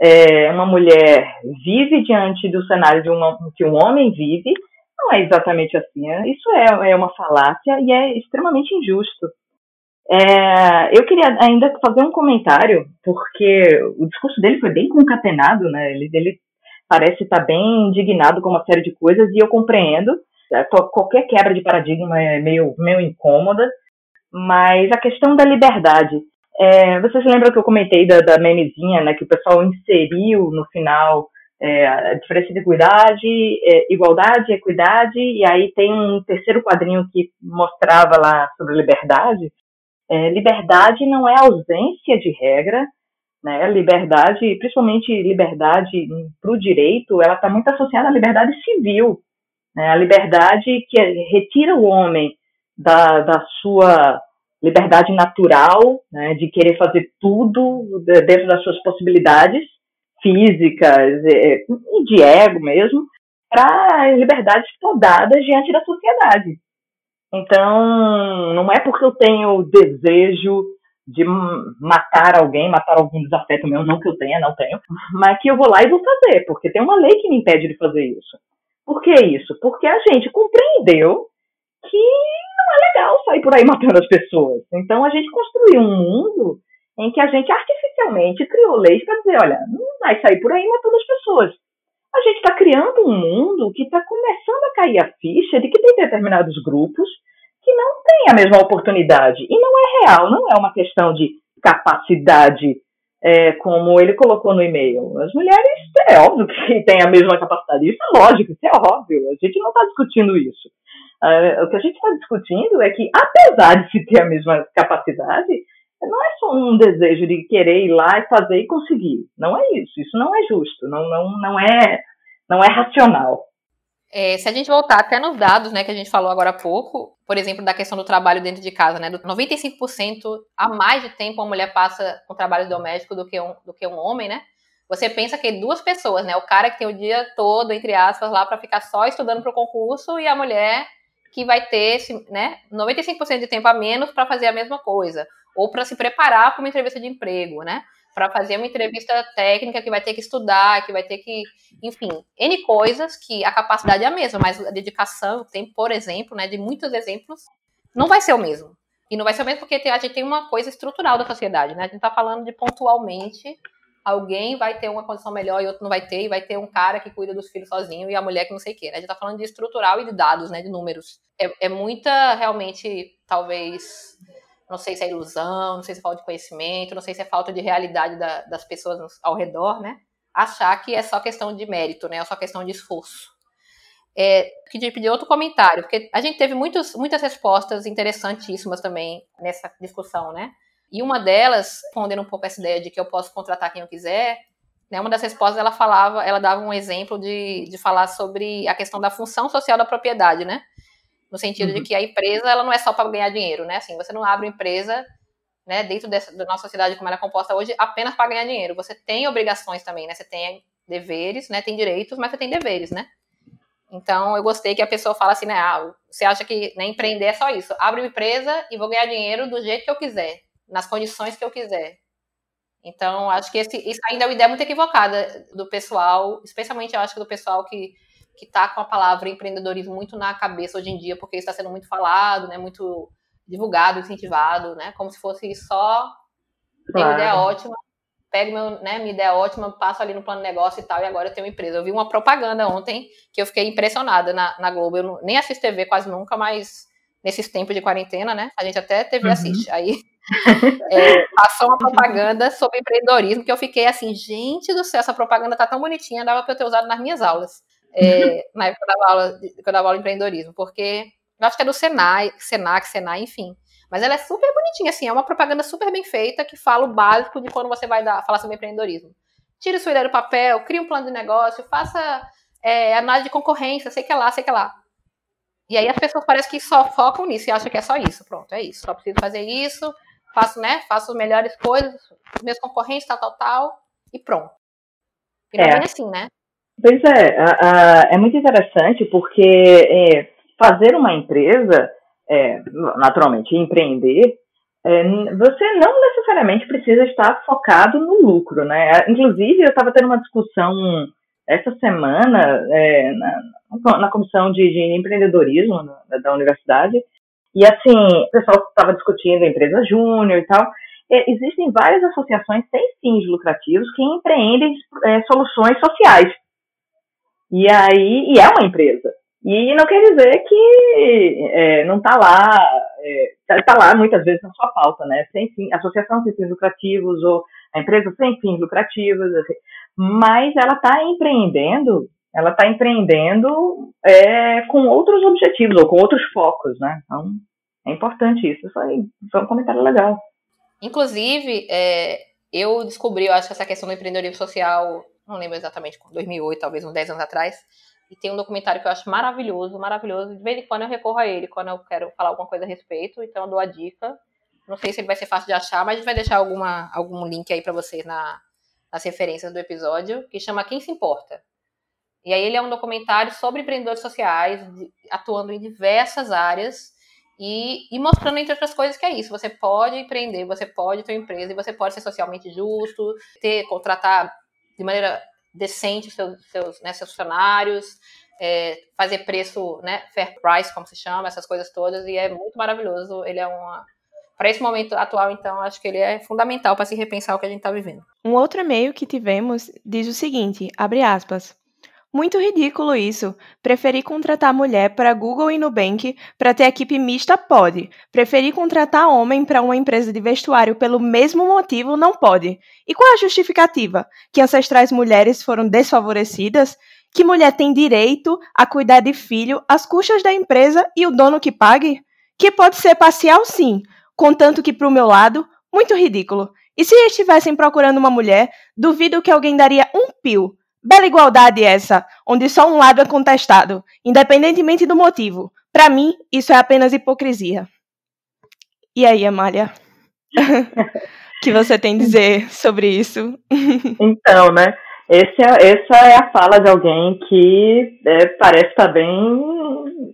é, uma mulher vive diante do cenário de uma, que um homem vive não é exatamente assim. É, isso é, é uma falácia e é extremamente injusto. É, eu queria ainda fazer um comentário, porque o discurso dele foi bem concatenado, né? Ele, ele parece estar bem indignado com uma série de coisas e eu compreendo. É, qualquer quebra de paradigma é meio, meio incômoda, mas a questão da liberdade. É, você se lembra que eu comentei da, da memezinha, né, que o pessoal inseriu no final é, a diferença de equidade, é, igualdade, equidade, e aí tem um terceiro quadrinho que mostrava lá sobre liberdade. É, liberdade não é ausência de regra, né? Liberdade, principalmente liberdade para o direito, ela está muito associada à liberdade civil, né? A liberdade que retira o homem da, da sua liberdade natural, né? De querer fazer tudo dentro das suas possibilidades físicas e de ego mesmo, para liberdades podadas diante da sociedade. Então, não é porque eu tenho desejo de matar alguém, matar algum desafeto meu, não que eu tenha, não tenho, mas que eu vou lá e vou fazer, porque tem uma lei que me impede de fazer isso. Por que isso? Porque a gente compreendeu que não é legal sair por aí matando as pessoas. Então a gente construiu um mundo em que a gente artificialmente criou leis para dizer, olha, não vai sair por aí matando as pessoas. A gente está criando um mundo que está começando a cair a ficha de que tem determinados grupos que não têm a mesma oportunidade. E não é real, não é uma questão de capacidade, é, como ele colocou no e-mail. As mulheres, é óbvio que têm a mesma capacidade. Isso é lógico, isso é óbvio. A gente não está discutindo isso. Uh, o que a gente está discutindo é que, apesar de se ter a mesma capacidade, não é só um desejo de querer ir lá e fazer e conseguir. Não é isso. Isso não é justo. Não, não, não é não é racional. É, se a gente voltar até nos dados, né, que a gente falou agora há pouco, por exemplo, da questão do trabalho dentro de casa, né, do 95% a mais de tempo a mulher passa com trabalho doméstico do que um, do que um homem, né? Você pensa que duas pessoas, né, o cara que tem o dia todo, entre aspas, lá para ficar só estudando para o concurso e a mulher que vai ter, né, 95% de tempo a menos para fazer a mesma coisa ou para se preparar para uma entrevista de emprego, né? Para fazer uma entrevista técnica que vai ter que estudar, que vai ter que, enfim, N coisas que a capacidade é a mesma, mas a dedicação, tem, por exemplo, né, de muitos exemplos, não vai ser o mesmo. E não vai ser o mesmo porque a gente tem uma coisa estrutural da sociedade, né? A gente está falando de pontualmente alguém vai ter uma condição melhor e outro não vai ter, e vai ter um cara que cuida dos filhos sozinho e a mulher que não sei o quê. Né? A gente está falando de estrutural e de dados, né? De números. É, é muita, realmente, talvez não sei se é ilusão, não sei se é falta de conhecimento, não sei se é falta de realidade da, das pessoas ao redor, né? Achar que é só questão de mérito, né? É só questão de esforço. É, queria pedir outro comentário, porque a gente teve muitos, muitas respostas interessantíssimas também nessa discussão, né? E uma delas, respondendo um pouco essa ideia de que eu posso contratar quem eu quiser, né, uma das respostas ela falava, ela dava um exemplo de, de falar sobre a questão da função social da propriedade, né? no sentido uhum. de que a empresa ela não é só para ganhar dinheiro, né? Assim, você não abre uma empresa, né, dentro dessa, da nossa sociedade como ela é composta hoje, apenas para ganhar dinheiro. Você tem obrigações também, né? Você tem deveres, né? Tem direitos, mas você tem deveres, né? Então, eu gostei que a pessoa fala assim, né? Ah, você acha que né, empreender é só isso? Abre uma empresa e vou ganhar dinheiro do jeito que eu quiser, nas condições que eu quiser. Então, acho que esse, isso ainda é uma ideia muito equivocada do pessoal, especialmente eu acho que do pessoal que que está com a palavra empreendedorismo muito na cabeça hoje em dia, porque está sendo muito falado, né, muito divulgado, incentivado, né, como se fosse só tenho uma ideia ótima, pego meu, né, minha ideia ótima, passo ali no plano de negócio e tal, e agora eu tenho uma empresa. Eu vi uma propaganda ontem que eu fiquei impressionada na, na Globo. Eu não, nem assisto TV quase nunca, mas nesses tempos de quarentena, né, a gente até TV uhum. assiste. Aí é, passou uma propaganda sobre empreendedorismo que eu fiquei assim, gente do céu, essa propaganda tá tão bonitinha, dava para eu ter usado nas minhas aulas é, na época que eu dava aula, que eu dava aula de empreendedorismo, porque eu acho que é do Senai, Senac, Senai, enfim. Mas ela é super bonitinha, assim, é uma propaganda super bem feita que fala o básico de quando você vai dar, falar sobre empreendedorismo. Tire sua ideia do papel, crie um plano de negócio, faça é, análise de concorrência, sei que lá, sei que lá. E aí as pessoas parecem que só focam nisso e acham que é só isso. Pronto, é isso. Só preciso fazer isso, faço, né? Faço melhores coisas, meus concorrentes, tal, tal, tal, e pronto. E não é, assim, né? Pois é, é muito interessante porque é, fazer uma empresa, é, naturalmente, empreender, é, você não necessariamente precisa estar focado no lucro, né? Inclusive, eu estava tendo uma discussão essa semana é, na, na, comissão de, de empreendedorismo da, da universidade, e assim, o pessoal estava discutindo a empresa júnior e tal. É, existem várias associações sem fins lucrativos que empreendem é, soluções sociais. E aí, e é uma empresa. E não quer dizer que é, não está lá, está é, tá lá muitas vezes na sua pauta, né? Sem fim, associação sem fins lucrativos ou a empresa sem fins lucrativos, assim, mas ela está empreendendo, ela está empreendendo é, com outros objetivos ou com outros focos, né? Então é importante isso. Isso aí foi um comentário legal. Inclusive, é, eu descobri, eu acho que essa questão do empreendedorismo social, não lembro exatamente, 2008, talvez uns 10 anos atrás, e tem um documentário que eu acho maravilhoso, maravilhoso. De vez em quando eu recorro a ele, quando eu quero falar alguma coisa a respeito. Então eu dou a dica. Não sei se ele vai ser fácil de achar, mas a gente vai deixar alguma, algum link aí para você na, nas referências do episódio, que chama Quem Se Importa. E aí ele é um documentário sobre empreendedores sociais, atuando em diversas áreas e, e, mostrando, entre outras coisas, que é isso. Você pode empreender, você pode ter uma empresa e você pode ser socialmente justo, ter, contratar de maneira decente seus, seus, né, seus funcionários, é, fazer preço, né, fair price, como se chama, essas coisas todas, e é muito maravilhoso. Ele é uma. Para esse momento atual, então, acho que ele é fundamental para se repensar o que a gente está vivendo. Um outro e-mail que tivemos diz o seguinte: abre aspas. Muito ridículo isso. Preferir contratar mulher para Google e Nubank para ter equipe mista pode. Preferir contratar homem para uma empresa de vestuário pelo mesmo motivo não pode. E qual é a justificativa? Que ancestrais mulheres foram desfavorecidas? Que mulher tem direito a cuidar de filho às custas da empresa e o dono que pague? Que pode ser parcial sim, contanto que para o meu lado, muito ridículo. E se estivessem procurando uma mulher, duvido que alguém daria um pio Bela igualdade essa, onde só um lado é contestado, independentemente do motivo. Para mim, isso é apenas hipocrisia. E aí, Amália? O que você tem a dizer sobre isso? então, né? É, essa é a fala de alguém que é, parece estar bem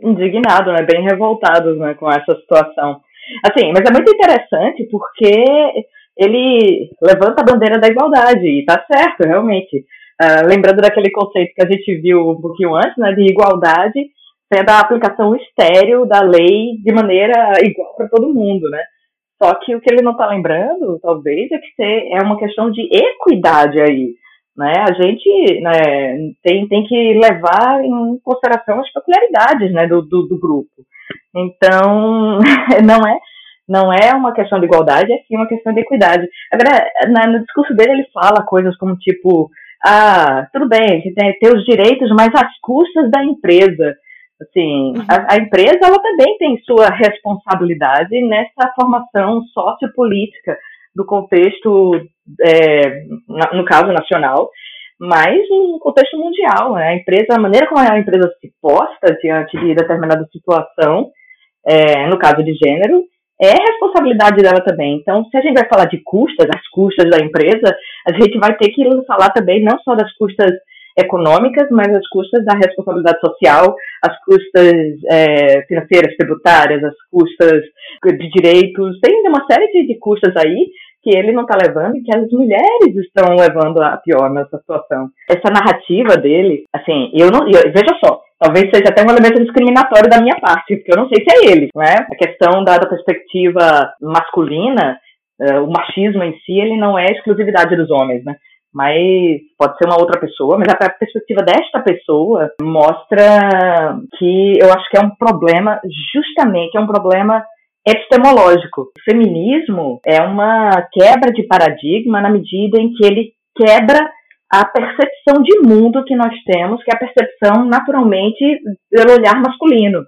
indignado, né? Bem revoltado né, com essa situação. Assim, mas é muito interessante porque ele levanta a bandeira da igualdade, e tá certo, realmente. Uh, lembrando daquele conceito que a gente viu um pouquinho antes, né, de igualdade, sendo a aplicação estéreo da lei de maneira igual para todo mundo, né? Só que o que ele não está lembrando, talvez, é que é uma questão de equidade aí, né? A gente né, tem, tem que levar em consideração as peculiaridades né, do, do, do grupo. Então, não é não é uma questão de igualdade, é sim uma questão de equidade. Agora, no discurso dele, ele fala coisas como tipo, ah, tudo bem, a gente tem, tem os direitos, mas às custas da empresa. Assim, uhum. a, a, empresa ela também tem sua responsabilidade nessa formação sociopolítica do contexto, é, na, no caso nacional, mas no contexto mundial. Né? A empresa, a maneira como a empresa se posta diante de determinada situação, é, no caso de gênero, é responsabilidade dela também. Então, se a gente vai falar de custas, as custas da empresa, a gente vai ter que falar também não só das custas econômicas, mas as custas da responsabilidade social, as custas é, financeiras, tributárias, as custas de direitos, tem uma série de, de custas aí que ele não está levando e que as mulheres estão levando a pior nessa situação. Essa narrativa dele, assim, eu não, eu, veja só, talvez seja até um elemento discriminatório da minha parte, porque eu não sei se é ele, não é? A questão da, da perspectiva masculina, uh, o machismo em si, ele não é exclusividade dos homens, né? Mas pode ser uma outra pessoa, mas a perspectiva desta pessoa mostra que eu acho que é um problema, justamente, é um problema epistemológico. O feminismo é uma quebra de paradigma na medida em que ele quebra a percepção de mundo que nós temos, que é a percepção naturalmente pelo olhar masculino.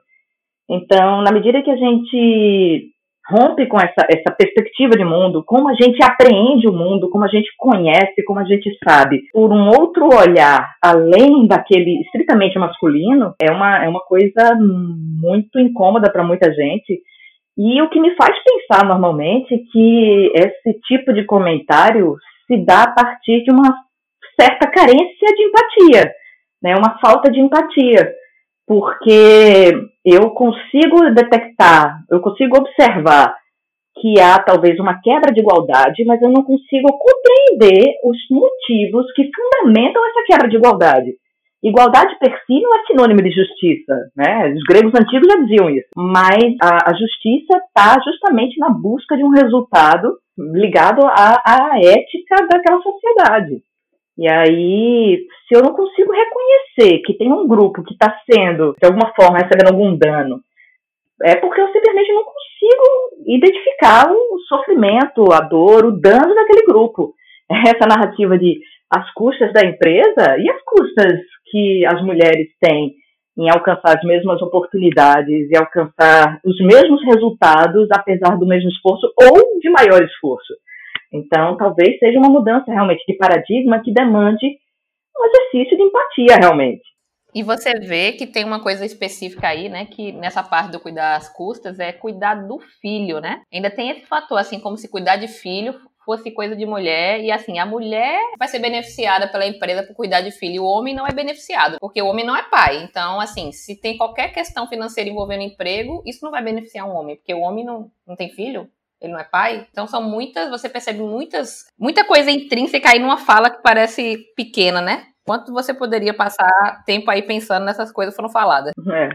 Então, na medida que a gente rompe com essa, essa perspectiva de mundo, como a gente apreende o mundo, como a gente conhece, como a gente sabe, por um outro olhar, além daquele estritamente masculino, é uma, é uma coisa muito incômoda para muita gente. E o que me faz pensar normalmente é que esse tipo de comentário se dá a partir de uma certa carência de empatia, né, uma falta de empatia porque eu consigo detectar, eu consigo observar que há talvez uma quebra de igualdade, mas eu não consigo compreender os motivos que fundamentam essa quebra de igualdade. Igualdade per si não é sinônimo de justiça, né? Os gregos antigos já diziam isso. Mas a, a justiça está justamente na busca de um resultado ligado à, à ética daquela sociedade. E aí, se eu não consigo reconhecer que tem um grupo que está sendo, de alguma forma, recebendo algum dano, é porque eu simplesmente não consigo identificar o sofrimento, a dor, o dano daquele grupo. Essa narrativa de as custas da empresa e as custas que as mulheres têm em alcançar as mesmas oportunidades e alcançar os mesmos resultados, apesar do mesmo esforço ou de maior esforço. Então, talvez seja uma mudança realmente de paradigma que demande um exercício de empatia realmente. E você vê que tem uma coisa específica aí, né? Que nessa parte do cuidar das custas é cuidar do filho, né? Ainda tem esse fator, assim, como se cuidar de filho fosse coisa de mulher. E assim, a mulher vai ser beneficiada pela empresa por cuidar de filho. O homem não é beneficiado, porque o homem não é pai. Então, assim, se tem qualquer questão financeira envolvendo emprego, isso não vai beneficiar um homem, porque o homem não, não tem filho ele não é pai. Então são muitas, você percebe muitas, muita coisa intrínseca aí numa fala que parece pequena, né? Quanto você poderia passar tempo aí pensando nessas coisas foram faladas? É.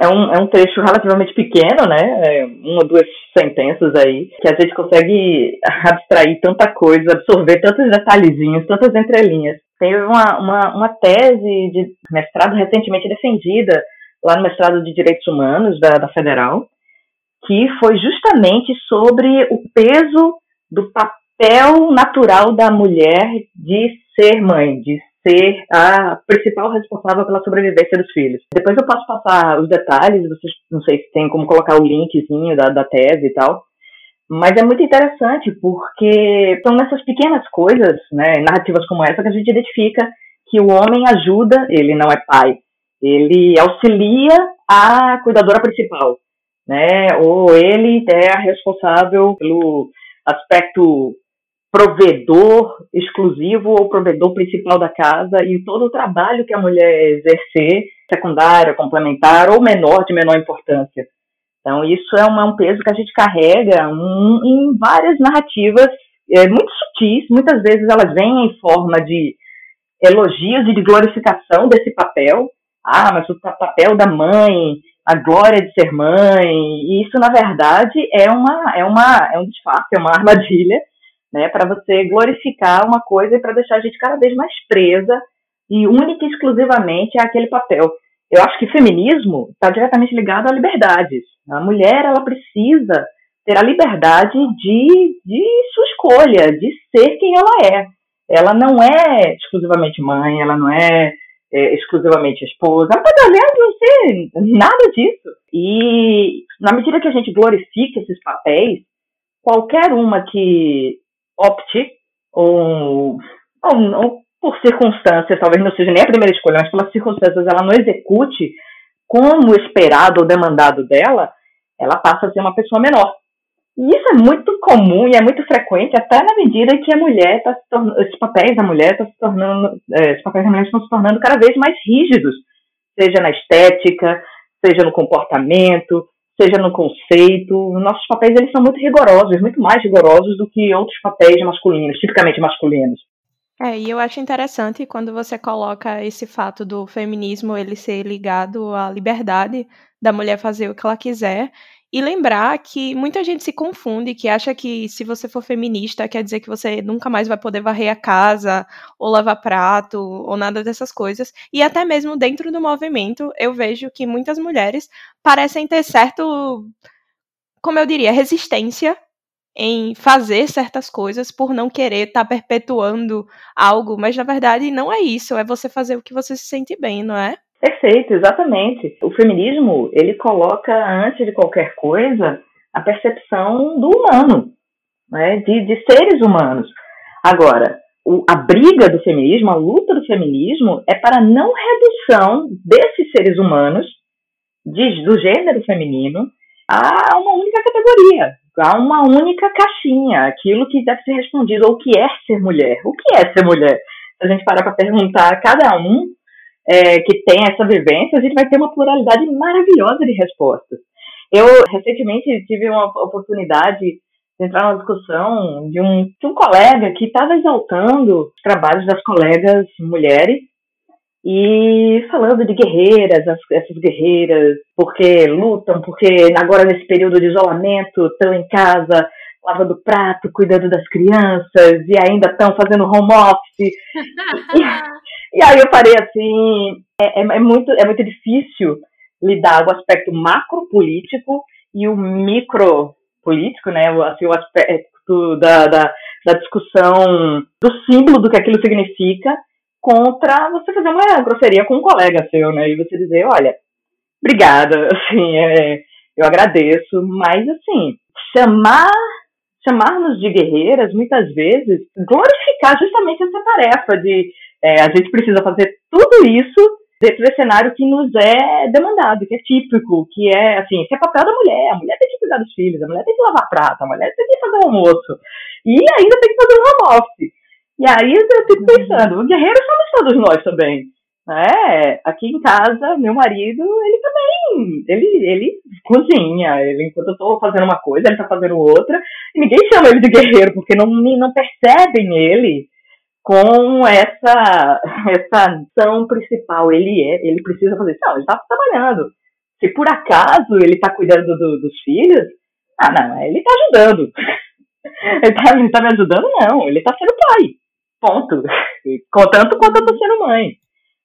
É um, é um trecho relativamente pequeno, né? É uma ou duas sentenças aí, que a gente consegue abstrair tanta coisa, absorver tantos detalhezinhos, tantas entrelinhas. Teve uma, uma, uma tese de mestrado recentemente defendida lá no mestrado de Direitos Humanos da, da Federal, que foi justamente sobre o peso do papel natural da mulher de ser mãe, de ser a principal responsável pela sobrevivência dos filhos. Depois eu posso passar os detalhes, vocês não sei se tem como colocar o linkzinho da, da tese e tal. Mas é muito interessante porque são nessas pequenas coisas, né, narrativas como essa, que a gente identifica que o homem ajuda, ele não é pai, ele auxilia a cuidadora principal né? Ou ele é responsável pelo aspecto provedor exclusivo ou provedor principal da casa e todo o trabalho que a mulher exercer, secundária, complementar ou menor, de menor importância. Então, isso é um peso que a gente carrega em várias narrativas é, muito sutis, muitas vezes elas vêm em forma de elogios e de glorificação desse papel. Ah, mas o papel da mãe a glória de ser mãe, e isso na verdade é uma é uma é um disfarce, é uma armadilha, né, para você glorificar uma coisa e para deixar a gente cada vez mais presa e única e exclusivamente àquele papel. Eu acho que feminismo está diretamente ligado à liberdade. A mulher ela precisa ter a liberdade de, de sua escolha, de ser quem ela é. Ela não é exclusivamente mãe, ela não é é, exclusivamente esposa. Ela pode, aliás, não ser nada disso. E na medida que a gente glorifica esses papéis, qualquer uma que opte, ou, ou, ou por circunstâncias, talvez não seja nem a primeira escolha, mas pelas circunstâncias ela não execute como esperado ou demandado dela, ela passa a ser uma pessoa menor. E isso é muito comum e é muito frequente, até na medida que a mulher está se tornando, esses papéis da mulher estão se tornando, é, esses papéis da mulher estão se tornando cada vez mais rígidos, seja na estética, seja no comportamento, seja no conceito. Nossos papéis eles são muito rigorosos, muito mais rigorosos do que outros papéis masculinos, tipicamente masculinos. É, e eu acho interessante quando você coloca esse fato do feminismo ele ser ligado à liberdade da mulher fazer o que ela quiser e lembrar que muita gente se confunde, que acha que se você for feminista quer dizer que você nunca mais vai poder varrer a casa, ou lavar prato, ou nada dessas coisas. E até mesmo dentro do movimento, eu vejo que muitas mulheres parecem ter certo, como eu diria, resistência em fazer certas coisas por não querer estar tá perpetuando algo, mas na verdade não é isso, é você fazer o que você se sente bem, não é? Perfeito, exatamente. O feminismo, ele coloca, antes de qualquer coisa, a percepção do humano, né, de, de seres humanos. Agora, o, a briga do feminismo, a luta do feminismo, é para não redução desses seres humanos, de, do gênero feminino, a uma única categoria, a uma única caixinha, aquilo que deve ser respondido, ou o que é ser mulher. O que é ser mulher? Se a gente parar para perguntar a cada um é, que tem essa vivência, a gente vai ter uma pluralidade maravilhosa de respostas. Eu recentemente tive uma oportunidade de entrar numa discussão de um, de um colega que estava exaltando os trabalhos das colegas mulheres e falando de guerreiras, as, essas guerreiras, porque lutam, porque agora nesse período de isolamento estão em casa lavando prato, cuidando das crianças e ainda estão fazendo home office. e, e, aí eu parei assim, é, é, é, muito, é muito difícil lidar com o aspecto macro político e o micro político, né, assim, o aspecto da, da, da discussão do símbolo do que aquilo significa contra você fazer uma grosseria com um colega seu, né? E você dizer, olha, obrigada, assim, é, eu agradeço, mas assim, chamar chamar-nos de guerreiras, muitas vezes, glorificar justamente essa tarefa de é, a gente precisa fazer tudo isso dentro desse cenário que nos é demandado, que é típico, que é assim, esse é papel da mulher, a mulher tem que cuidar dos filhos, a mulher tem que lavar prata, a mulher tem que fazer o almoço, e ainda tem que fazer um home office. E aí eu fico pensando, guerreiros somos todos nós também. É, aqui em casa, meu marido, ele também, ele, ele cozinha, ele, enquanto eu tô fazendo uma coisa, ele tá fazendo outra, e ninguém chama ele de guerreiro, porque não, não percebem ele com essa, essa ação principal. Ele é, ele precisa fazer isso. Não, ele tá trabalhando. Se por acaso ele tá cuidando do, dos filhos, ah, não, ele tá ajudando. ele, tá, ele tá me ajudando, não, ele tá sendo pai. Ponto. Tanto quanto eu tô sendo mãe.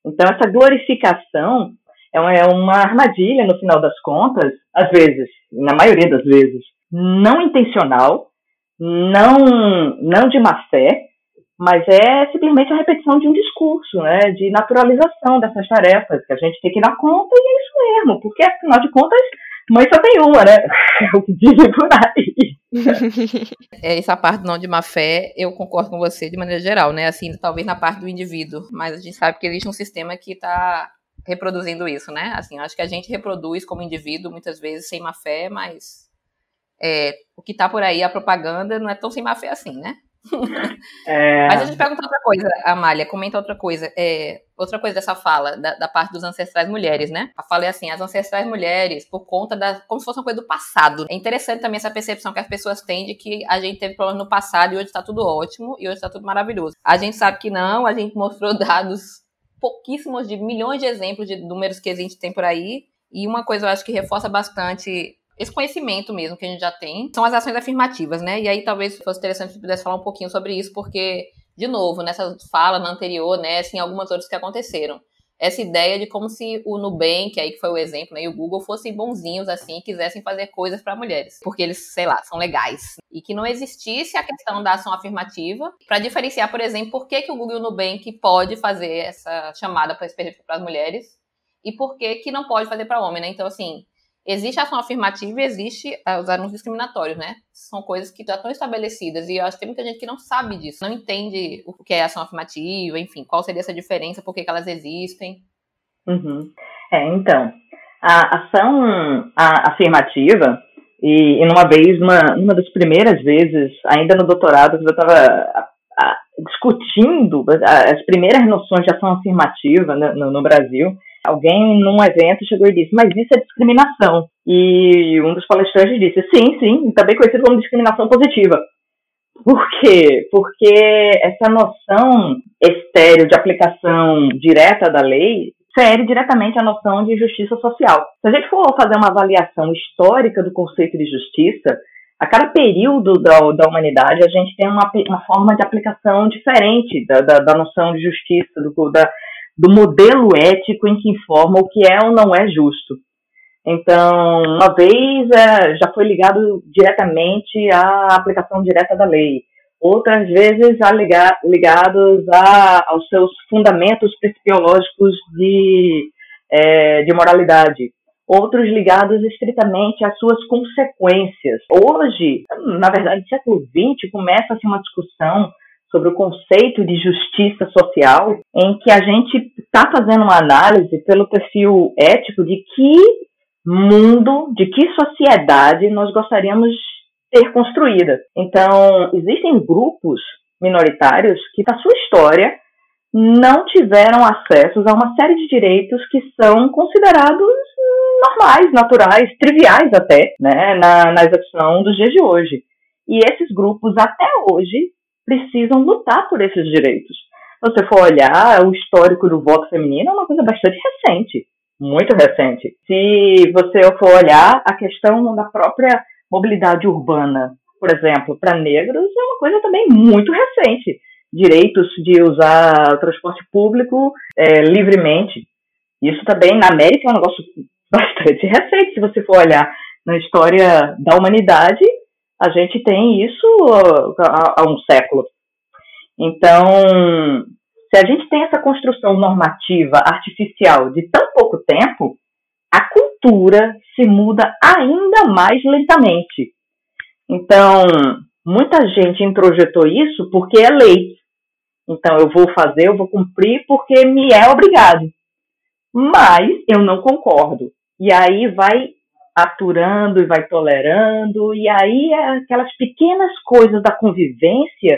Então, essa glorificação é uma, é uma armadilha, no final das contas, às vezes, na maioria das vezes, não intencional, não, não de má fé, mas é simplesmente a repetição de um discurso, né, de naturalização dessas tarefas, que a gente tem que dar conta e é isso mesmo, porque afinal de contas, mãe só tem uma, né? É o que dizem por aí. É, essa parte não de má fé, eu concordo com você de maneira geral, né? Assim, talvez na parte do indivíduo, mas a gente sabe que existe um sistema que está reproduzindo isso, né? Assim, acho que a gente reproduz como indivíduo muitas vezes sem má fé, mas é, o que está por aí, a propaganda, não é tão sem má fé assim, né? É... Mas a gente pergunta outra coisa, Amália, comenta outra coisa. É, outra coisa dessa fala, da, da, parte dos ancestrais mulheres, né? A fala é assim, as ancestrais mulheres, por conta da. como se fosse uma coisa do passado. É interessante também essa percepção que as pessoas têm de que a gente teve problemas no passado e hoje está tudo ótimo e hoje está tudo maravilhoso. A gente sabe que não, a gente mostrou dados pouquíssimos de milhões de exemplos de números que a gente tem por aí. E uma coisa eu acho que reforça bastante esse conhecimento mesmo que a gente já tem, são as ações afirmativas, né? E aí talvez fosse interessante se pudesse falar um pouquinho sobre isso, porque, de novo, nessa fala na anterior, né, assim, algumas outras que aconteceram. Essa ideia de como se o Nubank, aí que foi o exemplo, né, e o Google fossem bonzinhos assim e quisessem fazer coisas para mulheres, porque eles, sei lá, são legais. E que não existisse a questão da ação afirmativa, para diferenciar, por exemplo, por que, que o Google e o Nubank pode fazer essa chamada para as mulheres e por que, que não pode fazer para homem, né? Então, assim, Existe ação afirmativa e existe eh, os anúncios discriminatórios, né? São coisas que já estão estabelecidas e eu acho que tem muita gente que não sabe disso, não entende o que é ação afirmativa, enfim, qual seria essa diferença, por que, elas existem. Uhum. É, então, a ação a, afirmativa, e, e numa vez, uma, uma das primeiras vezes, ainda no doutorado, eu estava discutindo as primeiras noções de ação afirmativa né, no, no Brasil, Alguém num evento chegou e disse, mas isso é discriminação. E um dos palestrantes disse, sim, sim, também conhecido como discriminação positiva. Por quê? Porque essa noção estéreo de aplicação direta da lei fere diretamente a noção de justiça social. Se a gente for fazer uma avaliação histórica do conceito de justiça, a cada período da, da humanidade a gente tem uma, uma forma de aplicação diferente da, da, da noção de justiça, do, da, do modelo ético em que informa o que é ou não é justo. Então, uma vez é, já foi ligado diretamente à aplicação direta da lei, outras vezes a ligar, ligados a, aos seus fundamentos principiológicos de, é, de moralidade, outros ligados estritamente às suas consequências. Hoje, na verdade, século XX, começa-se uma discussão sobre o conceito de justiça social, em que a gente está fazendo uma análise pelo perfil ético de que mundo, de que sociedade nós gostaríamos ter construída. Então, existem grupos minoritários que, na sua história, não tiveram acesso a uma série de direitos que são considerados normais, naturais, triviais até, né, na, na execução dos dias de hoje. E esses grupos, até hoje, precisam lutar por esses direitos. Se você for olhar o histórico do voto feminino, é uma coisa bastante recente, muito recente. Se você for olhar a questão da própria mobilidade urbana, por exemplo, para negros, é uma coisa também muito recente. Direitos de usar o transporte público é, livremente. Isso também, na América, é um negócio bastante recente. Se você for olhar na história da humanidade, a gente tem isso há, há um século. Então, se a gente tem essa construção normativa artificial de tão pouco tempo, a cultura se muda ainda mais lentamente. Então, muita gente introjetou isso porque é lei. Então, eu vou fazer, eu vou cumprir porque me é obrigado. Mas eu não concordo. E aí vai aturando e vai tolerando, e aí é aquelas pequenas coisas da convivência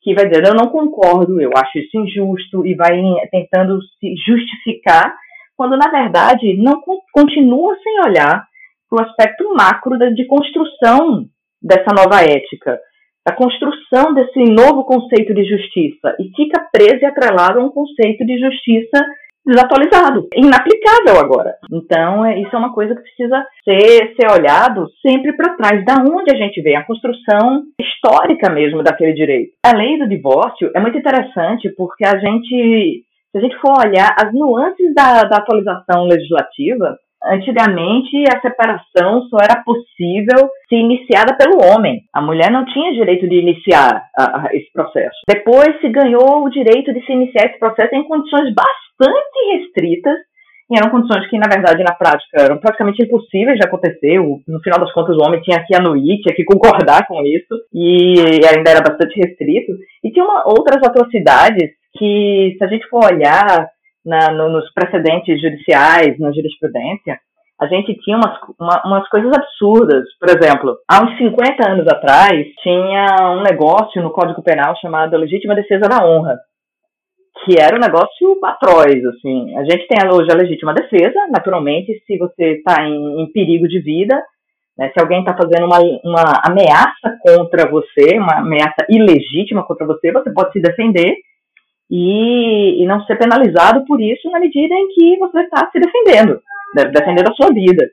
que vai dizer, eu não concordo, eu acho isso injusto, e vai tentando se justificar, quando na verdade não continua sem olhar para o aspecto macro de construção dessa nova ética, da construção desse novo conceito de justiça, e fica preso e atrelado a um conceito de justiça desatualizado, inaplicável agora. Então, é, isso é uma coisa que precisa ser, ser olhado sempre para trás, da onde a gente vê a construção histórica mesmo daquele direito. A lei do divórcio é muito interessante porque a gente, se a gente for olhar as nuances da, da atualização legislativa, Antigamente, a separação só era possível se iniciada pelo homem. A mulher não tinha direito de iniciar a, a, esse processo. Depois se ganhou o direito de se iniciar esse processo em condições bastante restritas, e eram condições que, na verdade, na prática, eram praticamente impossíveis de acontecer. No final das contas, o homem tinha que anuir, tinha que concordar com isso, e ainda era bastante restrito. E tinha uma, outras atrocidades que, se a gente for olhar na, no, nos precedentes judiciais, na jurisprudência, a gente tinha umas, uma, umas coisas absurdas. Por exemplo, há uns 50 anos atrás, tinha um negócio no Código Penal chamado Legítima Defesa da Honra, que era um negócio atroz, assim. A gente tem hoje a legítima defesa, naturalmente, se você está em, em, perigo de vida, né, se alguém está fazendo uma, uma ameaça contra você, uma ameaça ilegítima contra você, você pode se defender e, e não ser penalizado por isso na medida em que você está se defendendo, né, defendendo a sua vida.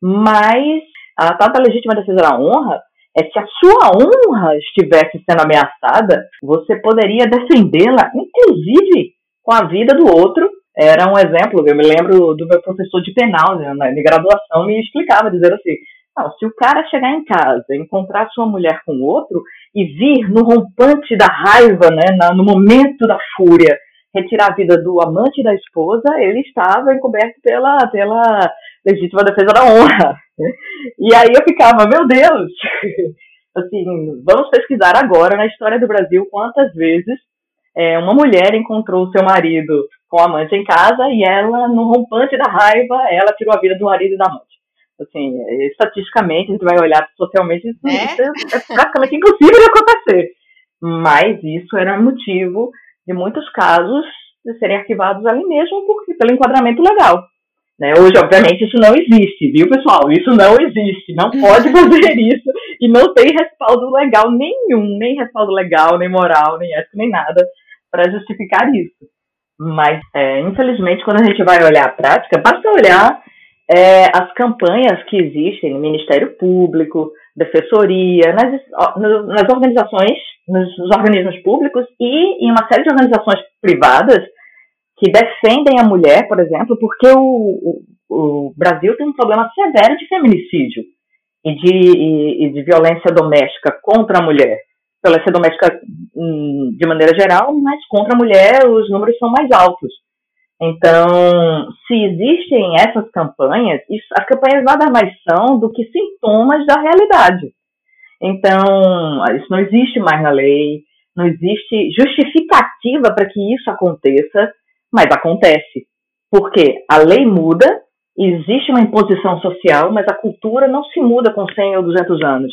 Mas a tal da legítima defesa da honra é se a sua honra estivesse sendo ameaçada, você poderia defendê-la, inclusive com a vida do outro. Era um exemplo, eu me lembro do meu professor de penal, né, na graduação, me explicava, dizendo assim, não, se o cara chegar em casa, encontrar sua mulher com outro e vir no rompante da raiva, né, no momento da fúria, retirar a vida do amante da esposa, ele estava encoberto pela, pela legítima defesa da honra. E aí eu ficava, meu Deus, assim, vamos pesquisar agora na história do Brasil quantas vezes é, uma mulher encontrou seu marido com a amante em casa e ela, no rompante da raiva, ela tirou a vida do marido e da amante. Assim, estatisticamente, a gente vai olhar socialmente, isso, é? é, é praticamente impossível de acontecer. Mas isso era motivo de muitos casos de serem arquivados ali mesmo porque, pelo enquadramento legal. Né? Hoje, obviamente, isso não existe, viu, pessoal? Isso não existe, não pode fazer isso e não tem respaldo legal nenhum, nem respaldo legal, nem moral, nem ético, nem nada para justificar isso. Mas, é, infelizmente, quando a gente vai olhar a prática, basta olhar é, as campanhas que existem no Ministério Público, Defensoria, nas, nas organizações, nos, organismos públicos e em uma série de organizações privadas que defendem a mulher, por exemplo, porque o, o, o Brasil tem um problema severo de feminicídio e de, e, e de violência doméstica contra a mulher. Violência doméstica hum, de maneira geral, mas contra a mulher os números são mais altos. Então, se existem essas campanhas, isso, as campanhas nada mais são do que sintomas da realidade. Então, isso não existe mais na lei, não existe justificativa para que isso aconteça, mas acontece. Porque a lei muda, existe uma imposição social, mas a cultura não se muda com 100 ou 200 anos.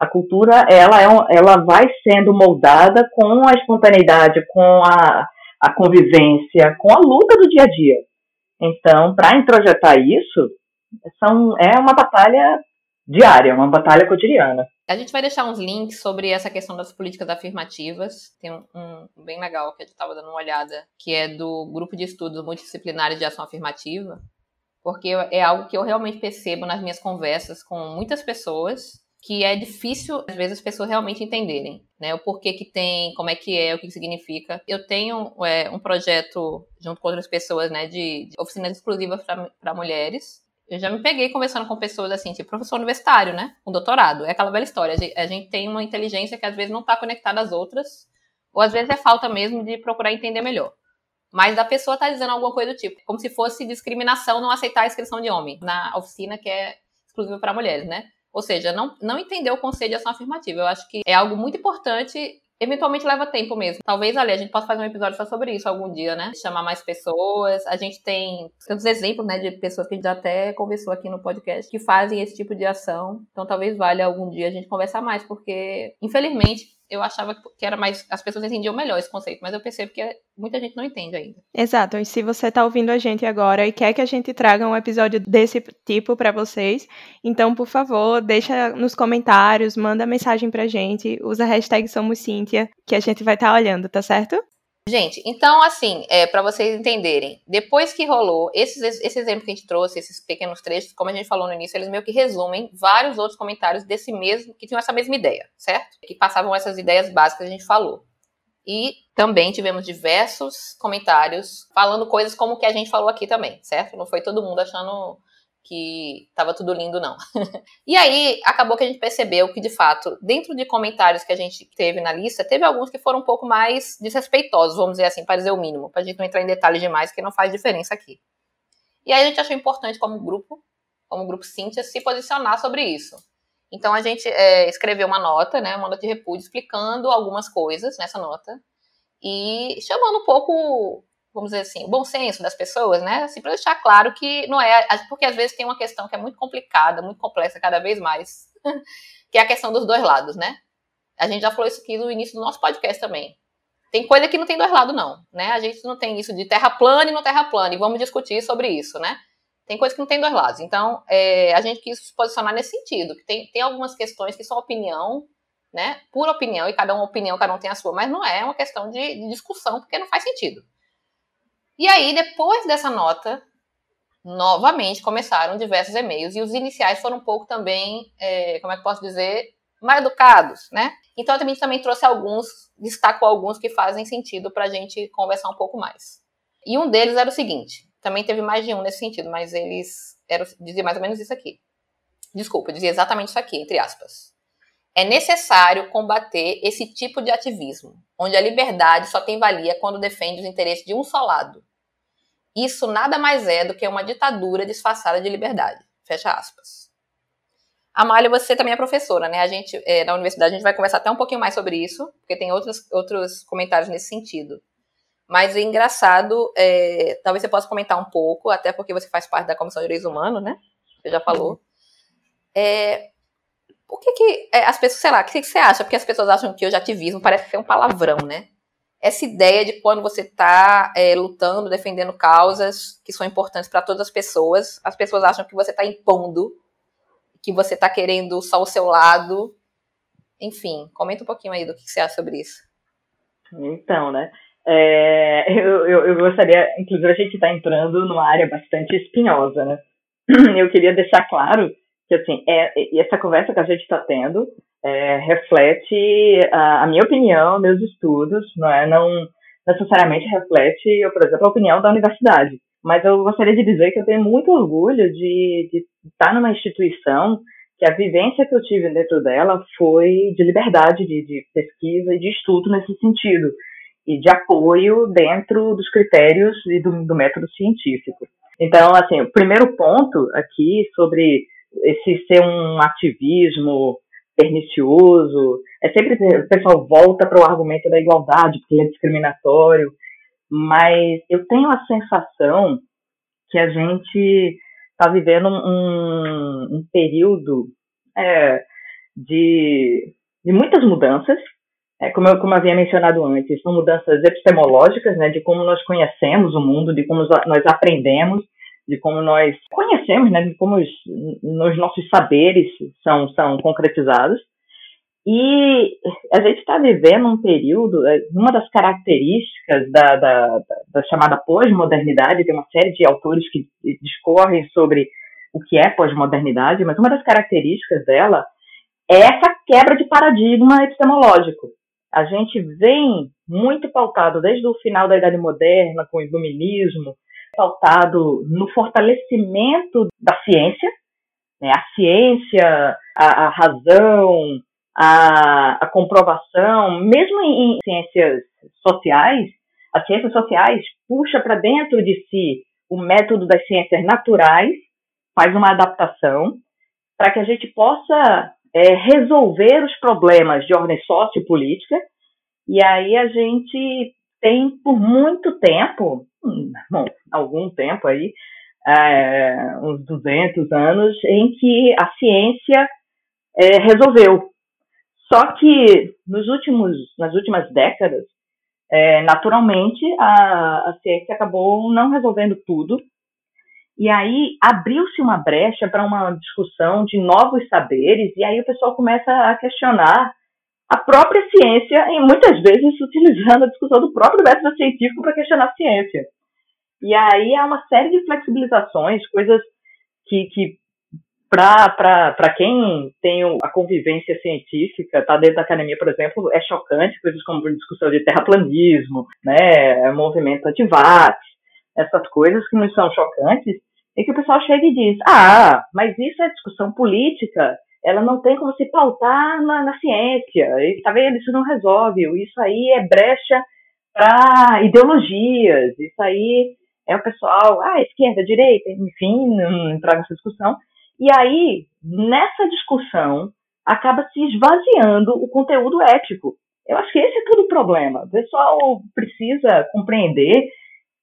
A cultura, ela, é, ela vai sendo moldada com a espontaneidade, com a, a convivência, com a luta do dia a dia. Então, para introjetar isso, são, é uma batalha diária, uma batalha cotidiana. A gente vai deixar uns links sobre essa questão das políticas afirmativas. Tem um, um bem legal que a gente estava dando uma olhada, que é do Grupo de Estudos Multidisciplinares de Ação Afirmativa, porque é algo que eu realmente percebo nas minhas conversas com muitas pessoas que é difícil, às vezes, as pessoas realmente entenderem, né? O porquê que tem, como é que é, o que significa. Eu tenho é, um projeto, junto com outras pessoas, né, de, de oficinas exclusivas para mulheres. Eu já me peguei conversando com pessoas assim, tipo professor universitário, né? Com doutorado. É aquela velha história. A gente tem uma inteligência que às vezes não está conectada às outras, ou às vezes é falta mesmo de procurar entender melhor. Mas da pessoa tá dizendo alguma coisa do tipo, como se fosse discriminação não aceitar a inscrição de homem na oficina que é exclusiva para mulheres, né? Ou seja, não, não entender o conceito de ação afirmativa. Eu acho que é algo muito importante eventualmente leva tempo mesmo. Talvez ali a gente possa fazer um episódio só sobre isso algum dia, né? Chamar mais pessoas. A gente tem tantos exemplos, né, de pessoas que a gente até conversou aqui no podcast que fazem esse tipo de ação. Então talvez valha algum dia a gente conversar mais, porque infelizmente eu achava que era mais. As pessoas entendiam melhor esse conceito, mas eu percebo que muita gente não entende ainda. Exato. E se você está ouvindo a gente agora e quer que a gente traga um episódio desse tipo para vocês, então, por favor, deixa nos comentários, manda mensagem pra gente, usa a hashtag Somos Cíntia, que a gente vai estar tá olhando, tá certo? Gente, então assim, é, para vocês entenderem, depois que rolou esses, esse exemplo que a gente trouxe, esses pequenos trechos, como a gente falou no início, eles meio que resumem vários outros comentários desse mesmo, que tinham essa mesma ideia, certo? Que passavam essas ideias básicas que a gente falou. E também tivemos diversos comentários falando coisas como o que a gente falou aqui também, certo? Não foi todo mundo achando que estava tudo lindo, não. e aí, acabou que a gente percebeu que, de fato, dentro de comentários que a gente teve na lista, teve alguns que foram um pouco mais desrespeitosos, vamos dizer assim, para dizer o mínimo, para a gente não entrar em detalhes demais, que não faz diferença aqui. E aí a gente achou importante, como grupo, como grupo Cintia, se posicionar sobre isso. Então a gente é, escreveu uma nota, né, uma nota de repúdio, explicando algumas coisas nessa nota e chamando um pouco vamos dizer assim, o bom senso das pessoas, né? Assim, para deixar claro que não é. Porque às vezes tem uma questão que é muito complicada, muito complexa cada vez mais, que é a questão dos dois lados, né? A gente já falou isso aqui no início do nosso podcast também. Tem coisa que não tem dois lados, não, né? A gente não tem isso de terra plana e não terra plana, e vamos discutir sobre isso, né? Tem coisa que não tem dois lados. Então, é, a gente quis se posicionar nesse sentido, que tem, tem algumas questões que são opinião, né? Pura opinião, e cada uma opinião, cada um tem a sua, mas não é uma questão de, de discussão, porque não faz sentido. E aí, depois dessa nota, novamente começaram diversos e-mails e os iniciais foram um pouco também, é, como é que posso dizer, mal educados, né? Então a gente também trouxe alguns, destacou alguns que fazem sentido para a gente conversar um pouco mais. E um deles era o seguinte, também teve mais de um nesse sentido, mas eles eram, dizia mais ou menos isso aqui. Desculpa, dizia exatamente isso aqui, entre aspas. É necessário combater esse tipo de ativismo, onde a liberdade só tem valia quando defende os interesses de um só lado. Isso nada mais é do que uma ditadura disfarçada de liberdade. Fecha aspas. Amália, você também é professora, né? A gente, é, na universidade, a gente vai conversar até um pouquinho mais sobre isso, porque tem outros, outros comentários nesse sentido. Mas é engraçado, é, talvez você possa comentar um pouco, até porque você faz parte da Comissão de Direitos Humanos, né? Você já falou. É, por que, que é, as pessoas, sei lá, o que, que você acha? Porque as pessoas acham que o ativismo parece ser um palavrão, né? Essa ideia de quando você está é, lutando, defendendo causas que são importantes para todas as pessoas, as pessoas acham que você está impondo, que você está querendo só o seu lado. Enfim, comenta um pouquinho aí do que você acha sobre isso. Então, né? É, eu, eu, eu, gostaria, inclusive, a gente está entrando numa área bastante espinhosa, né? Eu queria deixar claro que assim, é, essa conversa que a gente está tendo é, reflete a, a, minha opinião, meus estudos, não é? Não necessariamente reflete, por exemplo, a opinião da universidade. Mas eu gostaria de dizer que eu tenho muito orgulho de, de estar numa instituição que a vivência que eu tive dentro dela foi de liberdade de, de pesquisa e de estudo nesse sentido. e de apoio dentro dos critérios e do, do método científico. Então, assim, o primeiro ponto aqui sobre esse ser um ativismo pernicioso, é sempre o pessoal volta para o argumento da igualdade, porque ele é discriminatório, mas eu tenho a sensação que a gente está vivendo um, um período é, de, de muitas mudanças, é, como, eu, como eu havia mencionado antes, são mudanças epistemológicas, né, de como nós conhecemos o mundo, de como nós aprendemos, de como nós conhecemos, né, de como os, os nossos saberes são, são concretizados. E a gente está vivendo um período, é, uma das características da, da, da chamada pós-modernidade, tem uma série de autores que discorrem sobre o que é pós-modernidade, mas uma das características dela é essa quebra de paradigma epistemológico. A gente vem muito pautado desde o final da Idade Moderna, com o iluminismo, pautado no fortalecimento da ciência, né? a ciência, a, a razão, a, a, comprovação, mesmo em, ciências sociais, as ciências sociais puxa para dentro de si o método das ciências naturais, faz uma adaptação para que a gente possa é, resolver os problemas de ordem sociopolítica, e aí a gente tem por muito tempo, bom, algum tempo aí, é, uns 200 anos, em que a ciência é, resolveu. Só que nos últimos, nas últimas décadas, é, naturalmente, a, a ciência acabou não resolvendo tudo, e aí abriu-se uma brecha para uma discussão de novos saberes, e aí o pessoal começa a questionar a própria ciência, e muitas vezes utilizando a discussão do próprio método científico para questionar a ciência. E aí há uma série de flexibilizações, coisas que, que para quem tem a convivência científica, tá dentro da academia, por exemplo, é chocante, coisas como discussão de terraplanismo, né, movimento anti-vax, essas coisas que não são chocantes, e que o pessoal chega e diz, ah, mas isso é discussão política, ela não tem como se pautar na, na ciência, e tá vendo, isso não resolve, isso aí é brecha para ideologias, isso aí é o pessoal, ah, esquerda, direita, enfim, não entrar nessa discussão, e aí, nessa discussão, acaba se esvaziando o conteúdo ético. Eu acho que esse é todo o problema. O pessoal precisa compreender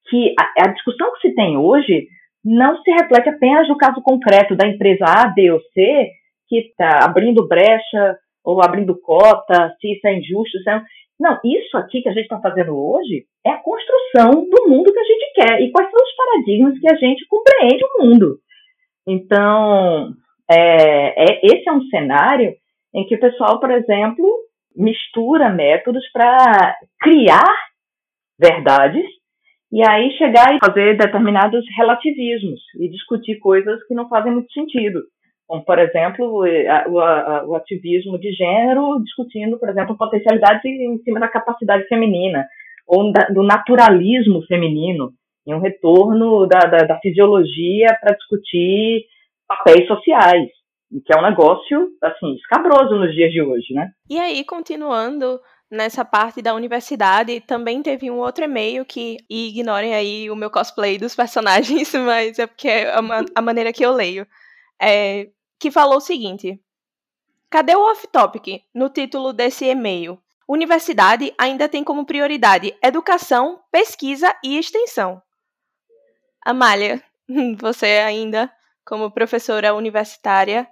que a, a discussão que se tem hoje não se reflete apenas no caso concreto da empresa A, B ou C, que está abrindo brecha ou abrindo cota, se isso é injusto. Se é... Não, isso aqui que a gente está fazendo hoje é a construção do mundo que a gente quer e quais são os paradigmas que a gente compreende o mundo. Então, é, é, esse é um cenário em que o pessoal, por exemplo, mistura métodos para criar verdades e aí chegar e fazer determinados relativismos e discutir coisas que não fazem muito sentido. Como, por exemplo, o, a, o ativismo de gênero discutindo, por exemplo, potencialidades em cima da capacidade feminina, ou da, do naturalismo feminino, e um retorno da, da, da fisiologia para discutir papéis sociais, que é um negócio, assim, escabroso nos dias de hoje, né? E aí, continuando nessa parte da universidade, também teve um outro e-mail que, e ignorem aí o meu cosplay dos personagens, mas é porque é a maneira que eu leio, é, que falou o seguinte, cadê o off-topic no título desse e-mail? Universidade ainda tem como prioridade educação, pesquisa e extensão. Amália, você ainda, como professora universitária,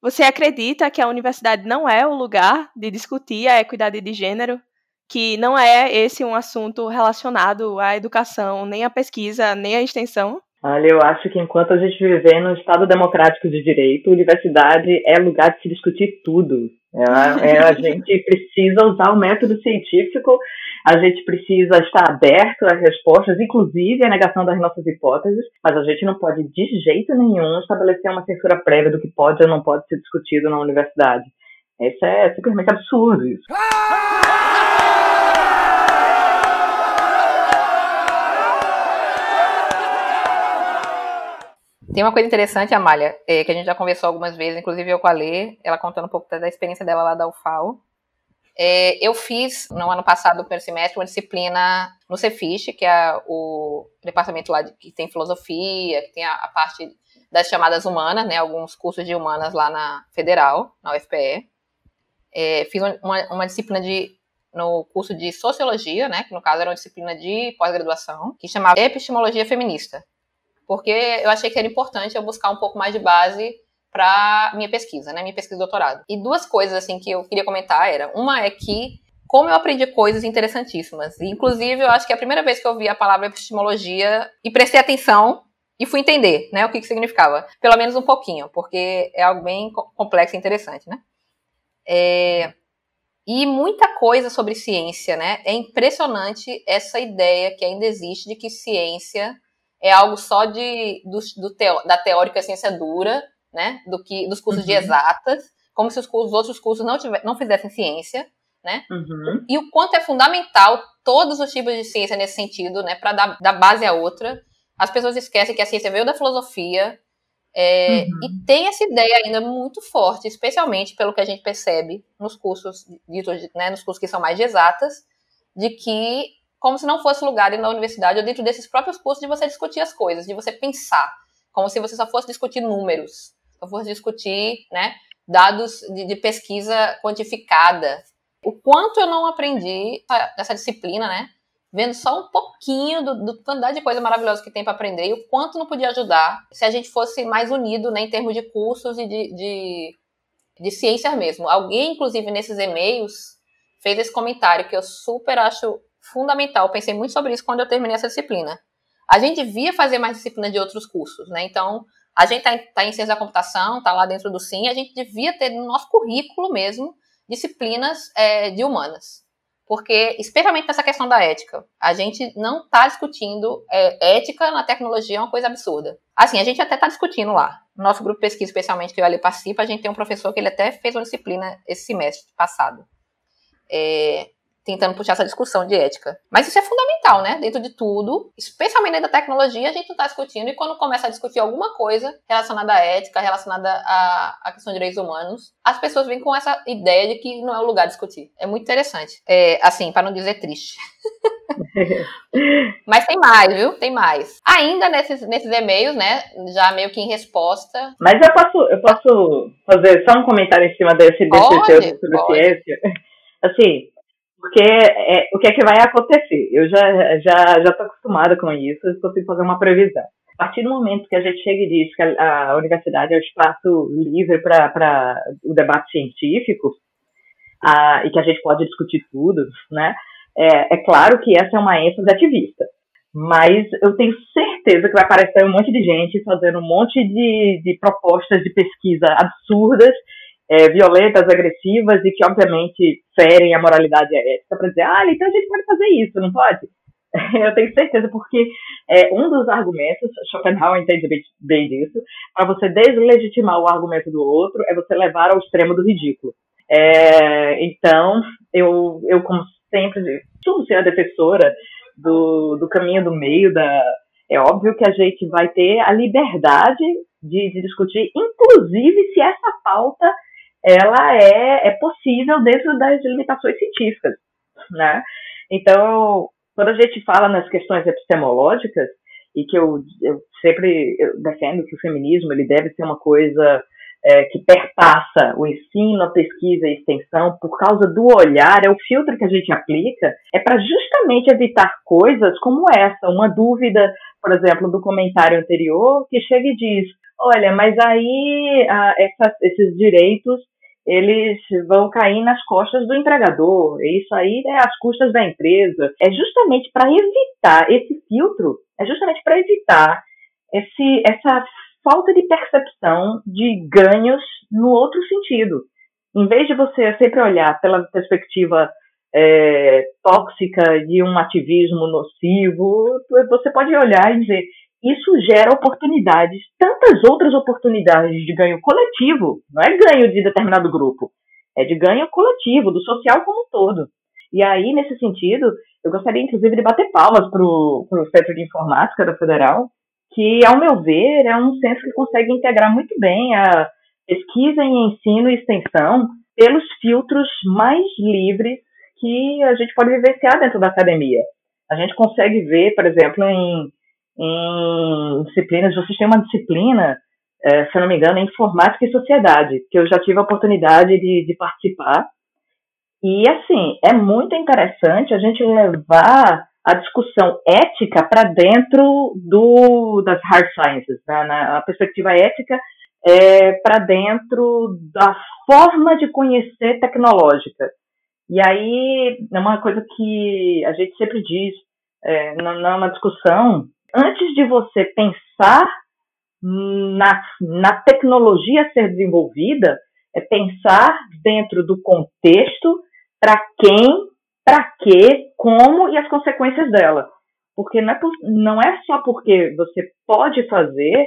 você acredita que a universidade não é o lugar de discutir a equidade de gênero? Que não é esse um assunto relacionado à educação, nem à pesquisa, nem à extensão? Olha, eu acho que enquanto a gente viver num Estado democrático de direito, universidade é lugar de se discutir tudo. É, é, a gente precisa usar o método científico, a gente precisa estar aberto às respostas, inclusive à negação das nossas hipóteses, mas a gente não pode, de jeito nenhum, estabelecer uma censura prévia do que pode ou não pode ser discutido na universidade. Isso é simplesmente absurdo. Isso. Tem uma coisa interessante, Amália, é, que a gente já conversou algumas vezes, inclusive eu com a Lê, ela contando um pouco da experiência dela lá da UFAO, É, eu fiz, no ano passado, no primeiro semestre, uma disciplina no Cefish, que é o departamento lá de, que tem filosofia, que tem a, a, parte das chamadas humanas, né, alguns cursos de humanas lá na Federal, na UFPE. É, fiz uma, uma disciplina de no curso de Sociologia, né, que no caso era uma disciplina de pós-graduação, que chamava Epistemologia Feminista. Porque eu achei que era importante eu buscar um pouco mais de base para minha pesquisa, né, minha pesquisa de doutorado. E duas coisas assim que eu queria comentar era, uma é que como eu aprendi coisas interessantíssimas. Inclusive, eu acho que é a primeira vez que eu vi a palavra epistemologia e prestei atenção e fui entender, né, o que, que significava. Pelo menos um pouquinho, porque é algo bem complexo e interessante, né. É, e muita coisa sobre ciência, né? É impressionante essa ideia que ainda existe de que ciência é algo só de, do, do teo, da teórica ciência dura, né? Do que, dos cursos uhum. de exatas, como se os, os outros cursos não, tiver, não fizessem ciência, né? Uhum. E o quanto é fundamental todos os tipos de ciência nesse sentido, né? Para dar, dar base a outra. As pessoas esquecem que a ciência veio da filosofia, é, uhum. E tem essa ideia ainda muito forte, especialmente pelo que a gente percebe nos cursos, né, nos cursos que são mais de exatas, de que, como se não fosse lugar na universidade ou dentro desses próprios cursos, de você discutir as coisas, de você pensar, como se você só fosse discutir números, só fosse discutir né, dados de, de pesquisa quantificada. O quanto eu não aprendi nessa disciplina, né? vendo só um pouquinho do, do quantidade de coisa maravilhosa que tem para aprender e o quanto não podia ajudar se a gente fosse mais unido né, em termos de cursos e de, de, de mesmo. Alguém, inclusive, nesses e-mails, fez esse comentário que eu super acho fundamental. Eu pensei muito sobre isso quando eu terminei essa disciplina. A gente devia fazer mais disciplina de outros cursos, né? Então, a gente está tá em ciência da computação, está lá dentro do SIM, a gente devia ter no nosso currículo mesmo disciplinas é, de humanas. Porque, especialmente nessa questão da ética, a gente não está discutindo é, ética na tecnologia, é uma coisa absurda. Assim, a gente até está discutindo lá. No nosso grupo de pesquisa, especialmente, que eu ali participo, a gente tem um professor que ele até fez uma disciplina esse semestre passado. É, tentando puxar essa discussão de ética. Mas isso é fundamental, né? Dentro de tudo, especialmente dentro da tecnologia, a gente não está discutindo, e quando começa a discutir alguma coisa relacionada à ética, relacionada à, à questão de direitos humanos, as pessoas vêm com essa ideia de que não é o lugar de discutir. É muito interessante. É, assim, para não dizer triste. Mas tem mais, viu? Tem mais. Ainda nesses, nesses e-mails, né? Já meio que em resposta. Mas eu posso, eu posso fazer só um comentário em cima desse, desse pode, sobre ciência. Assim, porque é, o que é que vai acontecer? Eu já já já estou acostumada com isso, eu consigo fazer uma previsão. A partir do momento que a gente chega e diz que a, a universidade é o espaço livre para o debate científico, a, e que a gente pode discutir tudo, né? É, é claro que essa é uma ênfase ativista. Mas eu tenho certeza que vai aparecer um monte de gente fazendo um monte de, de propostas de pesquisa absurdas é, violentas, agressivas e que, obviamente, ferem a moralidade e a ética para dizer, ah, então a gente pode fazer isso, não pode? Eu tenho certeza, porque é, um dos argumentos, Schopenhauer entende bem, disso, para você deslegitimar o argumento do outro é você levar ao extremo do ridículo. É, então, eu, eu, como sempre, tudo ser a defensora do, do caminho do meio, da, é óbvio que a gente vai ter a liberdade de, de discutir, inclusive se essa pauta ela é, é possível dentro das limitações científicas, né? Então, quando a gente fala nas questões epistemológicas, e que eu, eu sempre eu defendo que o feminismo ele deve ser uma coisa é, que perpassa o ensino, a pesquisa e a extensão por causa do olhar, é o filtro que a gente aplica, é para justamente evitar coisas como essa, uma dúvida, por exemplo, do comentário anterior, que chega e diz, olha, mas aí ah, essa, esses direitos eles vão cair nas costas do empregador. Isso aí é às custas da empresa. É justamente para evitar esse filtro, é justamente para evitar esse, essa falta de percepção de ganhos no outro sentido. Em vez de você sempre olhar pela perspectiva é, tóxica de um ativismo nocivo, você pode olhar e dizer isso gera oportunidades, tantas outras oportunidades de ganho coletivo, não é ganho de determinado grupo, é de ganho coletivo, do social como um todo. E aí, nesse sentido, eu gostaria, inclusive, de bater palmas para o Centro de Informática da Federal, que, ao meu ver, é um centro que consegue integrar muito bem a pesquisa em ensino e extensão pelos filtros mais livres que a gente pode vivenciar dentro da academia. A gente consegue ver, por exemplo, em, em disciplinas, vocês têm uma disciplina, é, se não me engano, em informática e sociedade, que eu já tive a oportunidade de, de participar. E, assim, é muito interessante a gente levar a discussão ética para dentro do, das hard sciences, né? na, a perspectiva ética é, para dentro da forma de conhecer tecnológica. E aí, é uma coisa que a gente sempre diz é, numa discussão, antes de você pensar na, na tecnologia a ser desenvolvida, é pensar dentro do contexto para quem, para quê, como e as consequências dela. Porque não é, não é só porque você pode fazer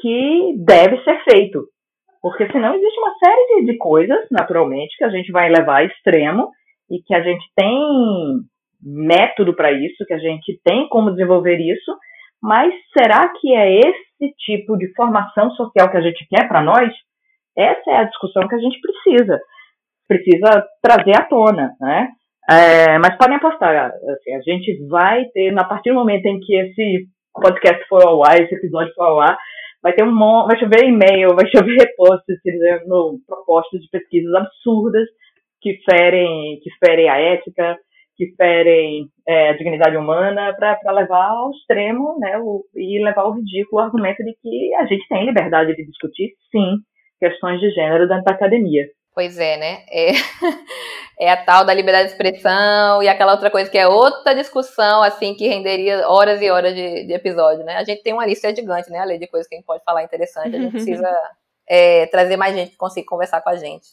que deve ser feito. Porque senão existe uma série de, de coisas, naturalmente, que a gente vai levar a extremo e que a gente tem método para isso, que a gente tem como desenvolver isso, mas será que é esse tipo de formação social que a gente quer para nós? Essa é a discussão que a gente precisa, precisa trazer à tona, né? É, mas podem apostar, assim, a gente vai ter, a partir do momento em que esse podcast for ao ar, esse episódio for ao ar, vai ter um monte, vai chover e-mail, vai chover repostos dizendo propostas de pesquisas absurdas que ferem, que ferem a ética, que ferem é, a dignidade humana, para levar ao extremo, né, o, e levar ao ridículo o argumento de que a gente tem liberdade de discutir, sim, questões de gênero dentro da academia. Pois é, né? É, é, a tal da liberdade de expressão e aquela outra coisa que é outra discussão, assim, que renderia horas e horas de, de episódio, né? A gente tem uma lista gigante, né? A lei de coisas que a gente pode falar interessante. A gente precisa é, trazer mais gente que consiga conversar com a gente.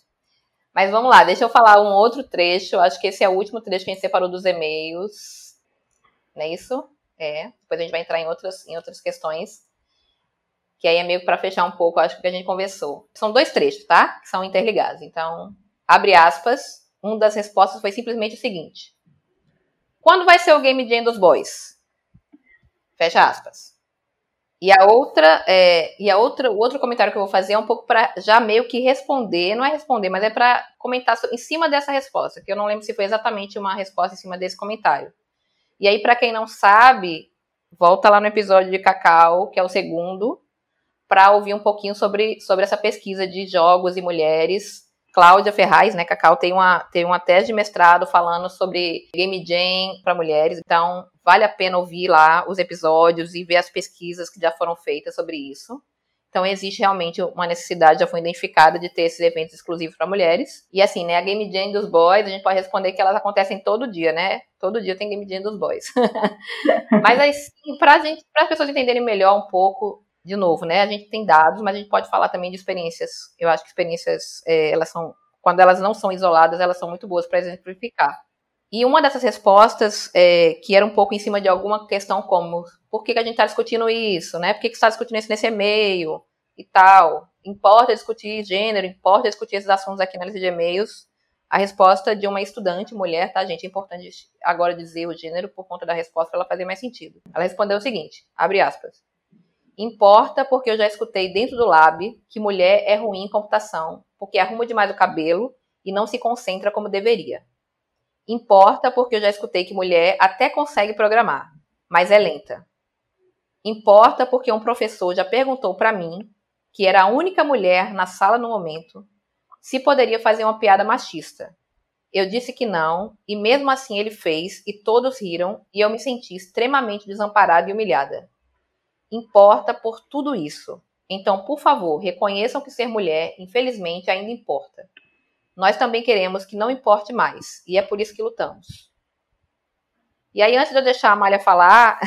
Mas vamos lá, deixa eu falar um outro trecho. Acho que esse é o último trecho que a gente separou dos e-mails. Não é isso? É. Depois a gente vai entrar em outras, em outras questões que aí é meio para fechar um pouco, acho que a gente conversou. São dois trechos, tá? Que são interligados. Então, abre aspas. Uma das respostas foi simplesmente o seguinte: Quando vai ser o Game Jam dos Boys? Fecha aspas. E a outra, é, e a outra, o outro comentário que eu vou fazer é um pouco para já meio que responder, não é responder, mas é para comentar em cima dessa resposta, que eu não lembro se foi exatamente uma resposta em cima desse comentário. E aí, para quem não sabe, volta lá no episódio de Cacau, que é o segundo, para ouvir um pouquinho sobre, sobre essa pesquisa de jogos e mulheres. Cláudia Ferraz, né, Cacau, tem uma, tem uma tese de mestrado falando sobre Game Jam para mulheres, então vale a pena ouvir lá os episódios e ver as pesquisas que já foram feitas sobre isso. Então existe realmente uma necessidade, já foi identificada, de ter esses eventos exclusivos para mulheres. E assim, né, a Game Jam dos boys, a gente pode responder que elas acontecem todo dia, né? Todo dia tem Game Jam dos boys. Mas assim, para as pessoas entenderem melhor um pouco de novo, né? A gente tem dados, mas a gente pode falar também de experiências. Eu acho que experiências, é, elas são, quando elas não são isoladas, elas são muito boas para exemplificar. E uma dessas respostas, é, que era um pouco em cima de alguma questão como, por que, que a gente está discutindo isso, né? Por que, que está discutindo isso nesse e-mail e tal? Importa discutir gênero, importa discutir esses assuntos aqui na lista de e-mails. A resposta de uma estudante mulher, tá, gente? É importante agora dizer o gênero por conta da resposta para ela fazer mais sentido. Ela respondeu o seguinte, abre aspas. Importa porque eu já escutei dentro do lab que mulher é ruim em computação, porque arruma demais o cabelo e não se concentra como deveria. Importa porque eu já escutei que mulher até consegue programar, mas é lenta. Importa porque um professor já perguntou para mim, que era a única mulher na sala no momento, se poderia fazer uma piada machista. Eu disse que não, e mesmo assim ele fez, e todos riram, e eu me senti extremamente desamparada e humilhada importa por tudo isso. Então, por favor, reconheçam que ser mulher, infelizmente, ainda importa. Nós também queremos que não importe mais, e é por isso que lutamos. E aí, antes de eu deixar a Malha falar.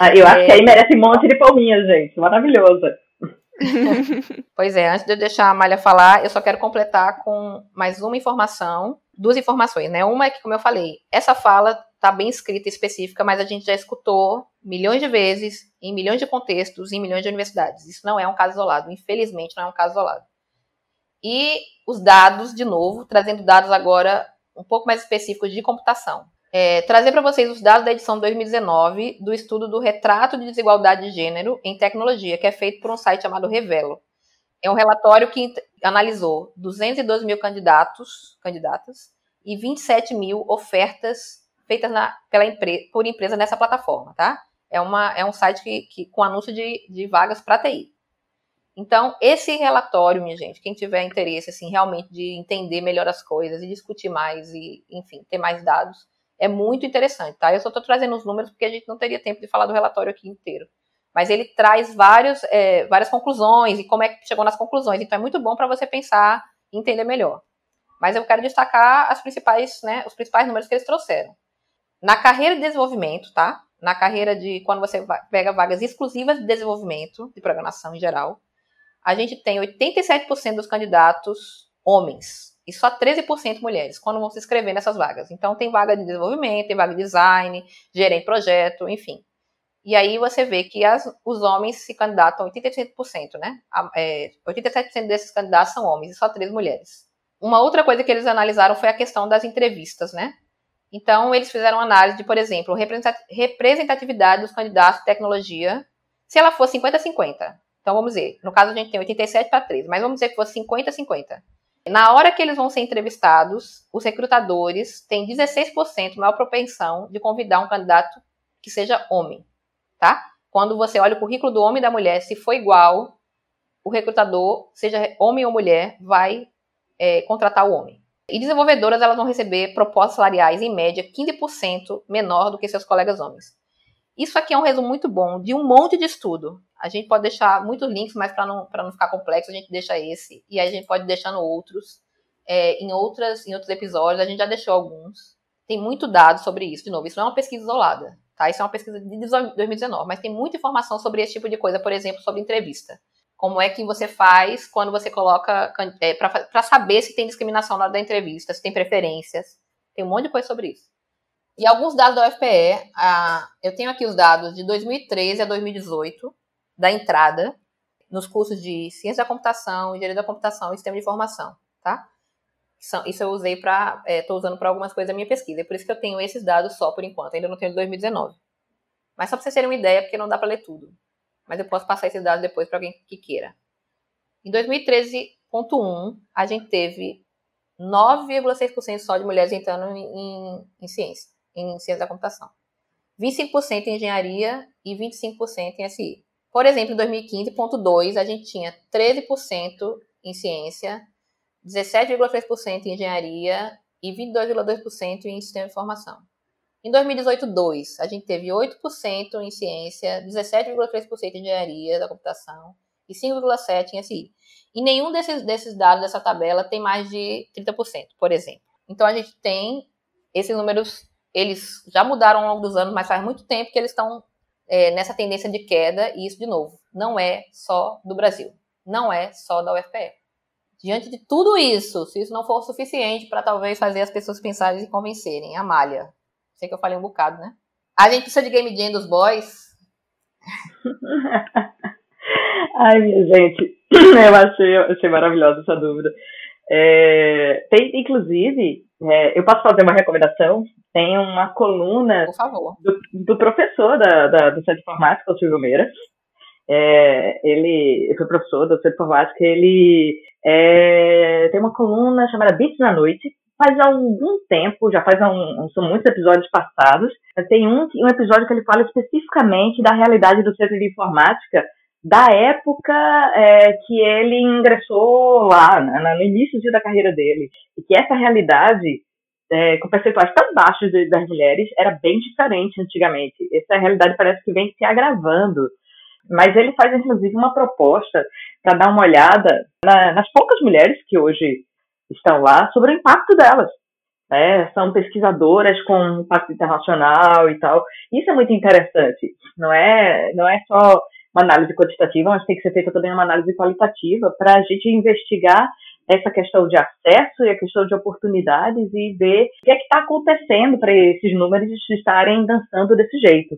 Ah, eu acho é... que aí merece um monte de palminhas, gente. Maravilhosa. pois é, antes de eu deixar a Malha falar, eu só quero completar com mais uma informação, duas informações, né? Uma é que, como eu falei, essa fala está bem escrita e específica, mas a gente já escutou milhões de vezes, em milhões de contextos, em milhões de universidades. Isso não é um caso isolado, infelizmente não é um caso isolado. E os dados, de novo, trazendo dados agora um pouco mais específicos de computação. É, trazer para vocês os dados da edição 2019 do estudo do retrato de desigualdade de gênero em tecnologia, que é feito por um site chamado Revelo. É um relatório que, analisou 212 mil candidatos, candidatas e 27 mil ofertas feitas na, pela empre, por empresa nessa plataforma, tá? É, uma, é um site que, que com anúncio de, de vagas para TI. Então, esse relatório, minha gente, quem tiver interesse, assim, realmente de entender melhor as coisas e discutir mais e, enfim, ter mais dados, é muito interessante, tá? Eu só estou trazendo os números porque a gente não teria tempo de falar do relatório aqui inteiro. Mas ele traz vários, é, várias conclusões e como é que chegou nas conclusões. Então, é muito bom para você pensar e entender melhor. Mas eu quero destacar as principais, né, os principais números que eles trouxeram. Na carreira de desenvolvimento, tá? Na carreira de quando você pega vagas exclusivas de desenvolvimento, de programação em geral, a gente tem 87% dos candidatos homens e só 13% mulheres quando vão se inscrever nessas vagas. Então tem vaga de desenvolvimento, tem vaga de design, gerente projeto, enfim. E aí você vê que as, os homens se candidatam 87%, né? É, 87% desses candidatos são homens e só 3 mulheres. Uma outra coisa que eles analisaram foi a questão das entrevistas, né? Então, eles fizeram análise de, por exemplo, representatividade dos candidatos de tecnologia, se ela for 50-50. Então, vamos dizer, no caso a gente tem 87 para 3, mas vamos dizer que fosse 50-50. Na hora que eles vão ser entrevistados, os recrutadores têm 16% maior propensão de convidar um candidato que seja homem, tá? Quando você olha o currículo do homem e da mulher, se for igual, o recrutador, seja homem ou mulher, vai é, contratar o homem. E desenvolvedoras elas vão receber propostas salariais em média 15% menor do que seus colegas homens. Isso aqui é um resumo muito bom de um monte de estudo. A gente pode deixar muitos links, mas para não, não ficar complexo, a gente deixa esse. E a gente pode deixando outros. É, em, outras, em outros episódios, a gente já deixou alguns. Tem muito dado sobre isso. De novo, isso não é uma pesquisa isolada. Tá? Isso é uma pesquisa de 2019, mas tem muita informação sobre esse tipo de coisa, por exemplo, sobre entrevista. Como é que você faz quando você coloca. É, para saber se tem discriminação na hora da entrevista, se tem preferências. Tem um monte de coisa sobre isso. E alguns dados da UFPE, ah, eu tenho aqui os dados de 2013 a 2018, da entrada, nos cursos de Ciência da Computação, Engenharia da Computação e Sistema de Informação, tá? Isso eu usei para, estou é, usando para algumas coisas da minha pesquisa, é por isso que eu tenho esses dados só por enquanto, ainda não tenho de 2019. Mas só para vocês terem uma ideia, porque não dá para ler tudo. Mas eu posso passar esses dados depois para alguém que queira. Em 2013.1, a gente teve 9,6% só de mulheres entrando em, em, em ciência em ciência da computação. 25% em engenharia e 25% em SI. Por exemplo, em 2015.2, a gente tinha 13% em ciência, 17,3% em engenharia e 22,2% em sistema de informação. Em 2018.2, a gente teve 8% em ciência, 17,3% em engenharia da computação e 5,7% em SI. E nenhum desses, desses dados dessa tabela tem mais de 30%, por exemplo. Então, a gente tem esses números eles já mudaram ao longo dos anos, mas faz muito tempo que eles estão é, nessa tendência de queda, e isso, de novo, não é só do Brasil, não é só da UFPE. Diante de tudo isso, se isso não for suficiente para talvez fazer as pessoas pensarem e convencerem, Amália, sei que eu falei um bocado, né? A gente precisa de Game Jam dos boys? Ai, minha gente, eu achei, eu achei maravilhosa essa dúvida. É, tem, inclusive, é, eu posso fazer uma recomendação? Tem uma coluna do, do, professor da, da, do Centro de Informática, o Silvio Meira. É, ele foi professor do Centro de Informática. Ele é, tem uma coluna chamada Bits na Noite. Faz algum tempo, já faz um, são muitos episódios passados. Tem um, um episódio que ele fala especificamente da realidade do Centro de Informática da época é, que ele ingressou lá, né, no início da carreira dele. E que essa realidade, é, com percentuais tão baixos das mulheres, era bem diferente antigamente. Essa realidade parece que vem se agravando. Mas ele faz, inclusive, uma proposta para dar uma olhada na, nas poucas mulheres que hoje estão lá sobre o impacto delas. É, são pesquisadoras com impacto internacional e tal. Isso é muito interessante. Não é, não é só uma análise quantitativa, mas tem que ser feita também uma análise qualitativa para a gente investigar essa questão de acesso e a questão de oportunidades e ver o que é que está acontecendo para esses números estarem dançando desse jeito.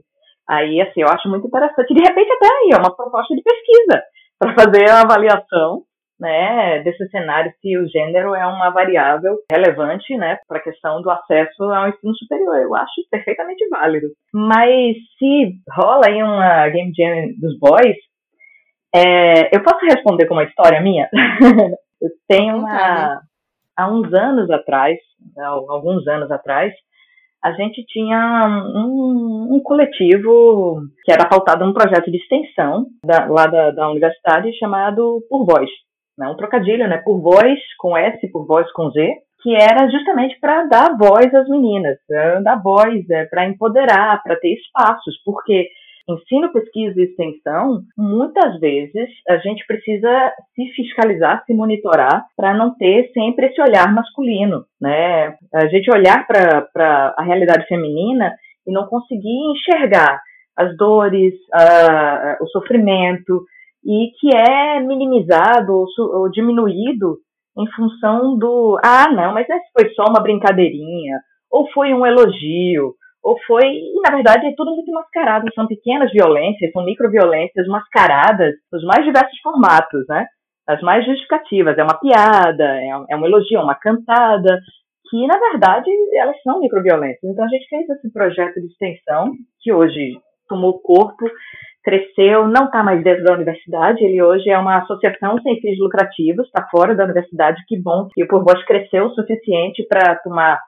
Aí, assim, eu acho muito interessante. De repente, até aí, é uma proposta de pesquisa para fazer a avaliação né, desse cenário se o gênero é uma variável relevante né, para a questão do acesso ao ensino superior. Eu acho perfeitamente válido. Mas se rola aí uma Game Jam dos boys, é, eu posso responder com uma história minha? Eu tenho uma. Há uns anos atrás, alguns anos atrás, a gente tinha um, um, coletivo que era pautado num projeto de extensão da, lá da, da universidade chamado Por Voz. Né? Um trocadilho, né? Por Voz com S, por Voz com Z, que era justamente para dar voz às meninas, dar voz, é, para empoderar, para ter espaços, porque ensino, pesquisa e extensão, muitas vezes a gente precisa se fiscalizar, se monitorar, para não ter sempre esse olhar masculino, né? A gente olhar para a realidade feminina e não conseguir enxergar as dores, a, o sofrimento, e que é minimizado ou, ou diminuído em função do ah, não, mas essa foi só uma brincadeirinha, ou foi um elogio, ou foi, e na verdade é tudo muito mascarado, são pequenas violências, são microviolências mascaradas nos mais diversos formatos, né? As mais justificativas, é uma piada, é um, é elogio, é uma cantada, que na verdade elas são microviolências. Então a gente fez esse projeto de extensão, que hoje tomou corpo, cresceu, não está mais dentro da universidade, ele hoje é uma associação sem fins lucrativos, está fora da universidade, que bom que o Por Voz cresceu o suficiente para tomar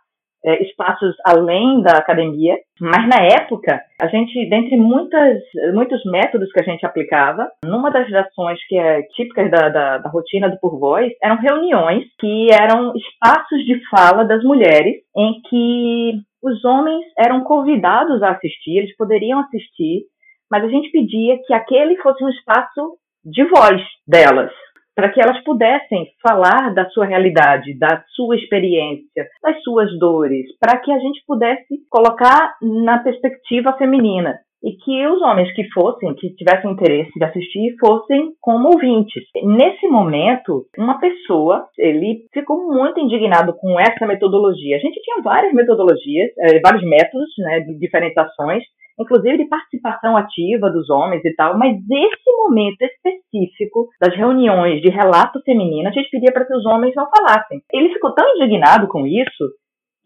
é, espaços além da academia, mas na época, a gente, dentre muitas, muitos métodos que a gente aplicava, numa das ações que é típicas da, da, da rotina do Por Voz, eram reuniões que eram espaços de fala das mulheres, em que os homens eram convidados a assistir, eles poderiam assistir, mas a gente pedia que aquele fosse um espaço de voz delas, para que elas pudessem falar da sua realidade, da sua experiência, das suas dores, para que a gente pudesse colocar na perspectiva feminina e que os homens que fossem, que tivessem interesse de assistir, fossem como ouvintes. Nesse momento, uma pessoa, ele ficou muito indignado com essa metodologia. A gente tinha várias metodologias, eh, vários métodos, né, de diferenciações, inclusive de participação ativa dos homens e tal, mas esse momento específico das reuniões de relato feminino, a gente pedia para que os homens não falassem. Ele ficou tão indignado com isso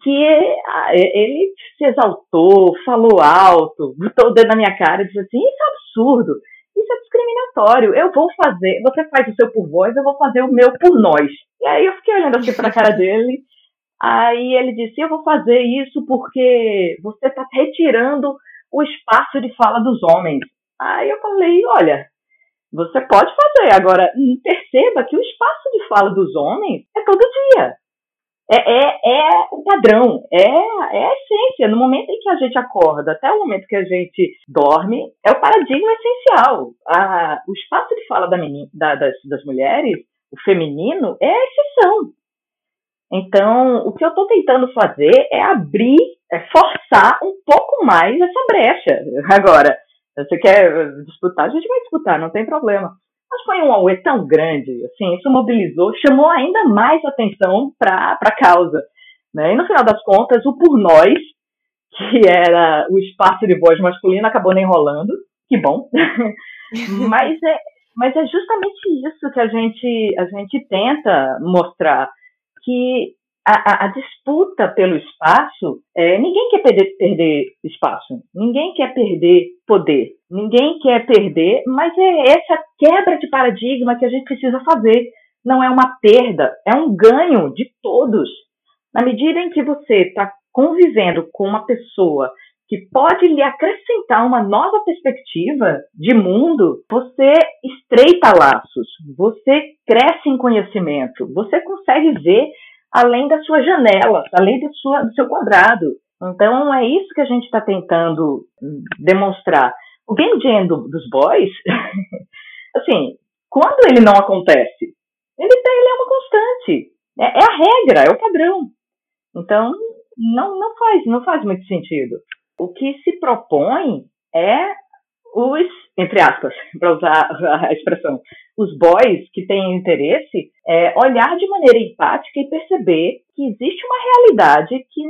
que ah, ele se exaltou, falou alto, botou o dedo na minha cara e disse assim: Isso é absurdo, isso é discriminatório. Eu vou fazer, você faz o seu por voz, eu vou fazer o meu por nós. E aí eu fiquei olhando assim para a cara dele. Aí ele disse: Eu vou fazer isso porque você está retirando o espaço de fala dos homens. Aí eu falei, olha, você pode fazer, agora perceba que o espaço de fala dos homens é todo dia. É, é, é o padrão, é, é a essência. No momento em que a gente acorda até o momento que a gente dorme, é o paradigma essencial. A, o espaço de fala da da, das, das mulheres, o feminino, é a exceção. Então, o que eu estou tentando fazer é abrir, é forçar um pouco mais essa brecha. Agora, você quer disputar, a gente vai disputar, não tem problema. Mas foi um auê tão grande, assim, isso mobilizou, chamou ainda mais atenção para a causa. Né? E no final das contas, o Por Nós, que era o espaço de voz masculino, acabou nem rolando, que bom. mas, é, mas é justamente isso que a gente, a gente tenta mostrar que a, a, disputa pelo espaço, é, ninguém quer perder, perder espaço, ninguém quer perder poder, ninguém quer perder, mas é essa quebra de paradigma que a gente precisa fazer. Não é uma perda, é um ganho de todos. Na medida em que você está convivendo com uma pessoa que pode lhe acrescentar uma nova perspectiva de mundo, você estreita laços, você cresce em conhecimento, você consegue ver além da sua janela, além do, sua, do seu quadrado. Então é isso que a gente está tentando demonstrar. O game jam do, dos boys, assim, quando ele não acontece, ele, tá, ele é uma constante. É, é a regra, é o padrão. Então, não, não faz, não faz muito sentido. O que se propõe é os, entre aspas, para usar a expressão, os boys que têm interesse, é olhar de maneira empática e perceber que existe uma realidade que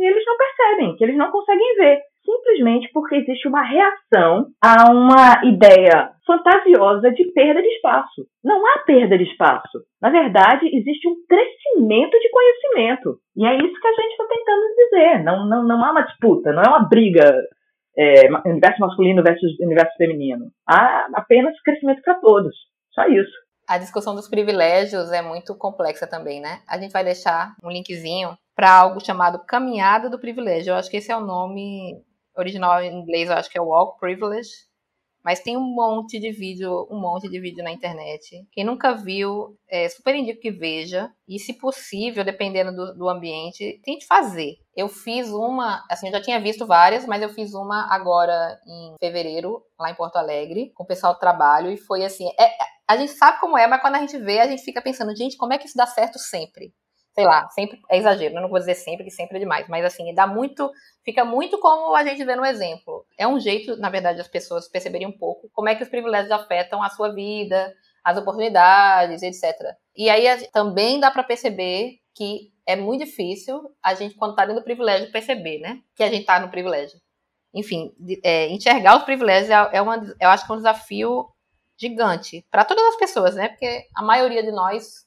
eles não percebem, que eles não conseguem ver, simplesmente porque existe uma reação a uma ideia fantasiosa de perda de espaço. Não há perda de espaço. Na verdade, existe um crescimento de conhecimento. E é isso que a gente está tentando dizer. Não, não, não há uma disputa, não é uma briga é, universo masculino versus universo feminino. Há apenas crescimento para todos. Só isso. a discussão dos privilégios é muito complexa também, né? A gente vai deixar um linkzinho para algo chamado Caminhada do Privilégio. Eu acho que esse é o nome original em inglês, eu acho que é Walk Privilege. Mas tem um monte de vídeo, um monte de vídeo na internet. Quem nunca viu, é super indico que veja. E, se possível, dependendo do, do ambiente, tente fazer. Eu fiz uma, assim, eu já tinha visto várias, mas eu fiz uma agora em fevereiro, lá em Porto Alegre, com o pessoal do trabalho. E foi assim, é, a gente sabe como é, mas quando a gente vê, a gente fica pensando, gente, como é que isso dá certo sempre? sei lá, sempre é exagero, eu não vou dizer sempre que sempre é demais, mas assim, dá muito, fica muito como a gente vê no exemplo. É um jeito, na verdade, as pessoas perceberem um pouco como é que os privilégios afetam a sua vida, as oportunidades, etc. E aí também dá para perceber que é muito difícil a gente, quando tá dentro do privilégio, perceber, né? Que a gente tá no privilégio. Enfim, é, enxergar os privilégios é, é uma, eu acho que é um desafio gigante para todas as pessoas, né? Porque a maioria de nós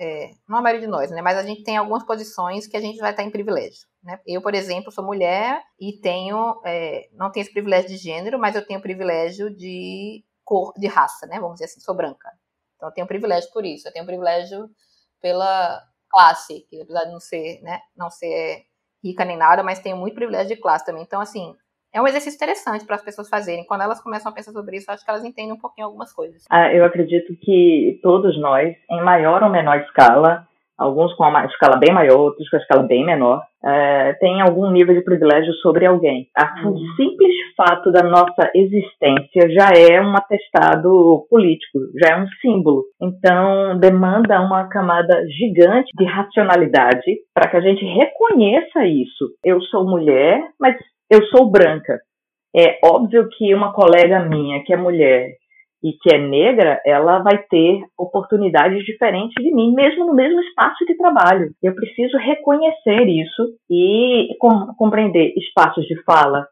é, não a maioria de nós, né? Mas a gente tem algumas posições que a gente vai estar em privilégio. Né? Eu, por exemplo, sou mulher e tenho, é, não tenho esse privilégio de gênero, mas eu tenho privilégio de cor, de raça, né? Vamos dizer assim, sou branca. Então eu tenho privilégio por isso. Eu tenho privilégio pela classe, que apesar de não ser, né, não ser rica nem nada, mas tenho muito privilégio de classe também. Então, assim, é um exercício interessante para as pessoas fazerem. Quando elas começam a pensar sobre isso, acho que elas entendem um pouquinho algumas coisas. Ah, eu acredito que todos nós, em maior ou menor escala, alguns com uma escala bem maior, outros com a escala bem menor, é, tem algum nível de privilégio sobre alguém. O uhum. simples fato da nossa existência já é um atestado político, já é um símbolo. Então, demanda uma camada gigante de racionalidade para que a gente reconheça isso. Eu sou mulher, mas eu sou branca. É óbvio que uma colega minha que é mulher e que é negra, ela vai ter oportunidades diferentes de mim, mesmo no mesmo espaço de trabalho. Eu preciso reconhecer isso e com, compreender espaços de fala,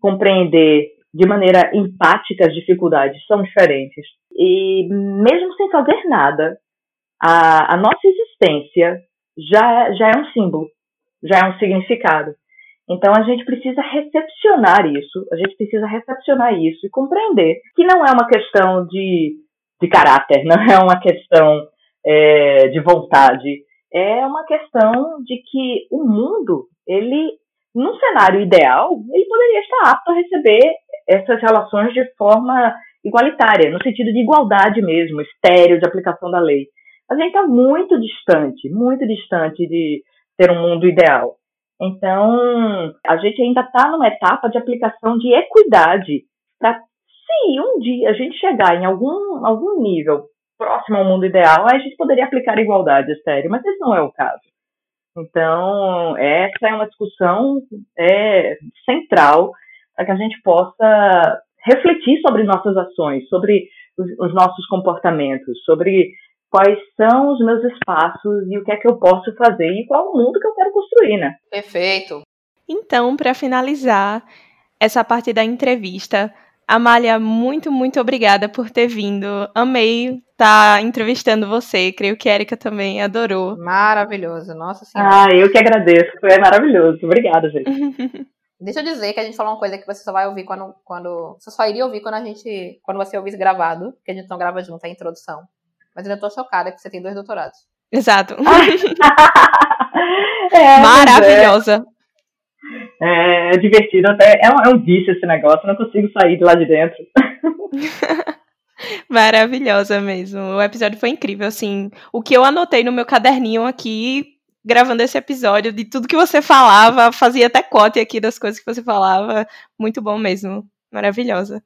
compreender de maneira empática as dificuldades são diferentes. E mesmo sem fazer nada, a, a nossa existência já, já é um símbolo, já é um significado. Então a gente precisa recepcionar isso, a gente precisa recepcionar isso e compreender que não é uma questão de, de caráter, não é uma questão é, de vontade, é uma questão de que o mundo, ele, num cenário ideal, ele poderia estar apto a receber essas relações de forma igualitária, no sentido de igualdade mesmo, estéreo de aplicação da lei. A gente está muito distante, muito distante de ter um mundo ideal. Então, a gente ainda está numa etapa de aplicação de equidade para, se um dia a gente chegar em algum, algum nível próximo ao mundo ideal, a gente poderia aplicar igualdade, sério, mas esse não é o caso. Então, essa é uma discussão é, central para que a gente possa refletir sobre nossas ações, sobre os, os nossos comportamentos, sobre quais são os meus espaços e o que é que eu posso fazer e qual o mundo que eu quero construir, né? Perfeito. Então, para finalizar essa parte da entrevista, Amália, muito, muito obrigada por ter vindo. Amei estar tá entrevistando você. Creio que a Erika também adorou. Maravilhoso, nossa senhora. Ah, eu que agradeço. Foi maravilhoso. Obrigada, gente. Deixa eu dizer que a gente falou uma coisa que você só vai ouvir quando, quando. Você só iria ouvir quando a gente. Quando você ouvisse gravado, que a gente não grava junto, é a introdução. Mas ainda tô chocada que você tem dois doutorados. Exato. é, Maravilhosa. É, é, divertido, até é um, é um vício esse negócio, não consigo sair de lá de dentro. Maravilhosa mesmo. O episódio foi incrível, assim. O que eu anotei no meu caderninho aqui, gravando esse episódio, de tudo que você falava, fazia até cote aqui das coisas que você falava. Muito bom mesmo. Maravilhosa.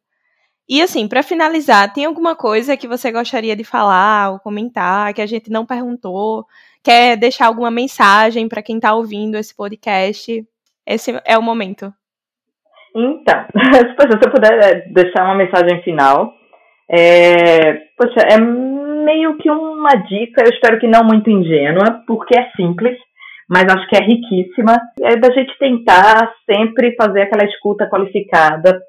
E assim, para finalizar, tem alguma coisa que você gostaria de falar ou comentar que a gente não perguntou? Quer deixar alguma mensagem para quem está ouvindo esse podcast? Esse é o momento. Então, se eu puder é, deixar uma mensagem final, é, poxa, é meio que uma dica, eu espero que não muito ingênua, porque é simples, mas acho que é riquíssima, é da gente tentar sempre fazer aquela escuta qualificada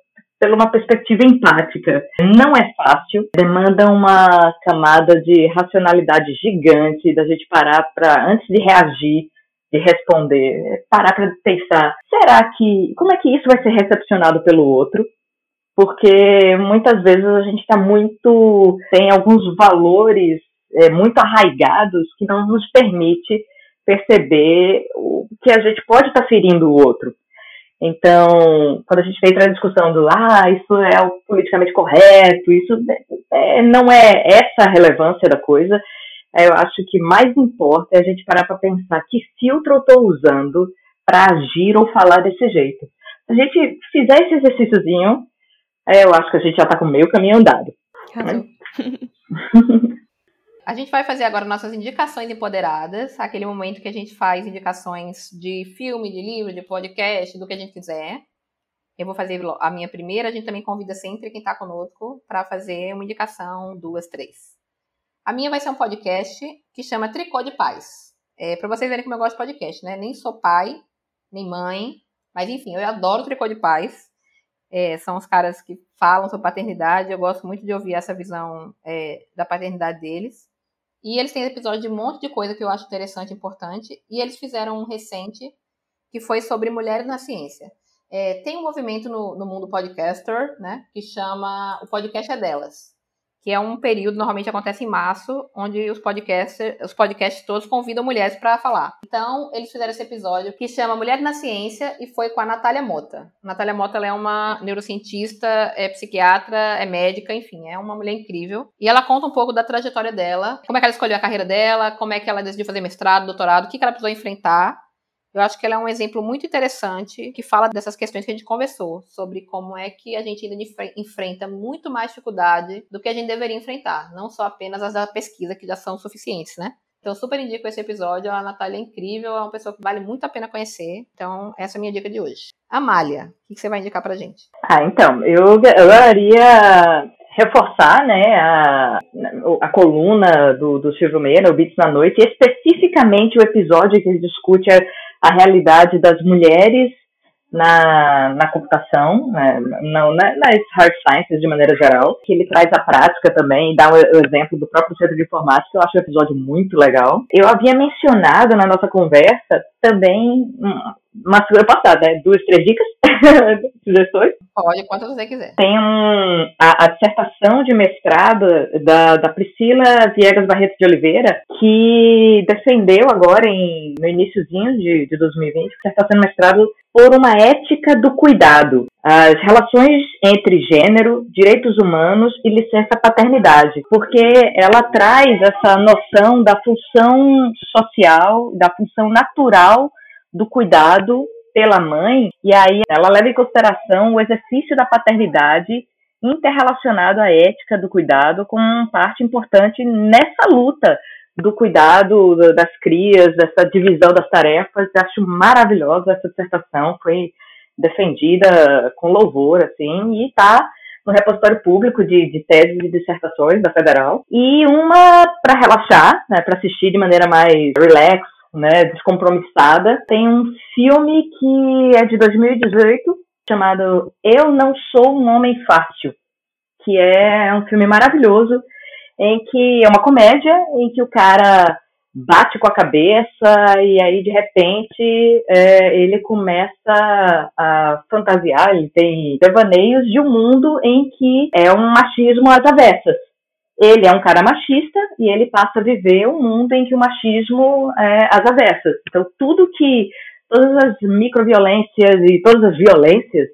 pela uma perspectiva empática. Não é fácil, demanda uma camada de racionalidade gigante, da gente parar para, antes de reagir, de responder, parar para pensar, será que, como é que isso vai ser recepcionado pelo outro? porque muitas vezes a gente está muito. tem alguns valores é, muito arraigados que não nos permite perceber o que a gente pode estar tá ferindo o outro. Então, quando a gente entra na discussão do ah, isso é o politicamente correto, isso é, não é essa a relevância da coisa, é, eu acho que mais importa é a gente parar para pensar que filtro eu estou usando para agir ou falar desse jeito. Se a gente fizer esse exercíciozinho, é, eu acho que a gente já está com meio caminho andado. A gente vai fazer agora nossas indicações empoderadas, aquele momento que a gente faz indicações de filme, de livro, de podcast, do que a gente quiser. Eu vou fazer a minha primeira, a gente também convida sempre quem está conosco para fazer uma indicação, duas, três. A minha vai ser um podcast que chama Tricô de Paz. É, para vocês verem como eu gosto de podcast, né? Nem sou pai, nem mãe, mas enfim, eu adoro Tricô de Paz. É, são os caras que falam sobre paternidade. Eu gosto muito de ouvir essa visão é, da paternidade deles. E eles têm episódio de um monte de coisa que eu acho interessante e importante. E eles fizeram um recente que foi sobre mulheres na ciência. É, tem um movimento no, no mundo podcaster, né, que chama O Podcast é Delas que é um período, normalmente acontece em março, onde os podcasts, os podcasts todos convidam mulheres para falar. Então, eles fizeram esse episódio que chama Mulher na Ciência e foi com a Natália Mota. A Natália Mota é uma neurocientista, é psiquiatra, é médica, enfim, é uma mulher incrível. E ela conta um pouco da trajetória dela, como é que ela escolheu a carreira dela, como é que ela decidiu fazer mestrado, doutorado, o que, que ela precisou enfrentar eu acho que ela é um exemplo muito interessante que fala dessas questões que a gente conversou, sobre como é que a gente ainda enfrenta muito mais dificuldade do que a gente deveria enfrentar, não só apenas as da pesquisa, que já são suficientes, né? Então, super indico esse episódio. A Natália é incrível, é uma pessoa que vale muito a pena conhecer. Então, essa é a minha dica de hoje. Amália, o que você vai indicar pra gente? Ah, então, eu, adoraria reforçar né, a, a coluna do, do Silvio Meira, o Beats na Noite, e especificamente o episódio que ele discute a realidade das mulheres na, na computação, né, não, na, nas hard sciences de maneira geral, que ele traz a prática também, dá o, o exemplo do próprio centro de informática, eu acho o episódio muito legal. Eu havia mencionado na nossa conversa também uma figura passada, né? Duas, três dicas, sugestões? Pode, quanto você quiser. Tem um, a, a, dissertação de mestrado da, da Priscila Viegas Barreto de Oliveira, que defendeu agora, em, no iníciozinho de, de 2020, dissertação de mestrado por uma ética do cuidado, as relações entre gênero, direitos humanos e licença paternidade, porque ela traz essa noção da função social, da função natural do cuidado pela mãe, e aí ela leva em consideração o exercício da paternidade interrelacionado à ética do cuidado como parte importante nessa luta do cuidado das crias, dessa divisão das tarefas. Acho maravilhosa essa dissertação, foi defendida com louvor, assim, e está no repositório público de, de teses e dissertações da Federal. E uma para relaxar, né, para assistir de maneira mais relax, né, descompromissada. Tem um filme que é de 2018 chamado Eu Não Sou um Homem Fácil, que é um filme maravilhoso em que é uma comédia em que o cara bate com a cabeça e aí de repente é, ele começa a fantasiar, ele tem devaneios de um mundo em que é um machismo às avessas ele é um cara machista e ele passa a viver um mundo em que o machismo é às avessas. Então, tudo que, todas as microviolências e todas as violências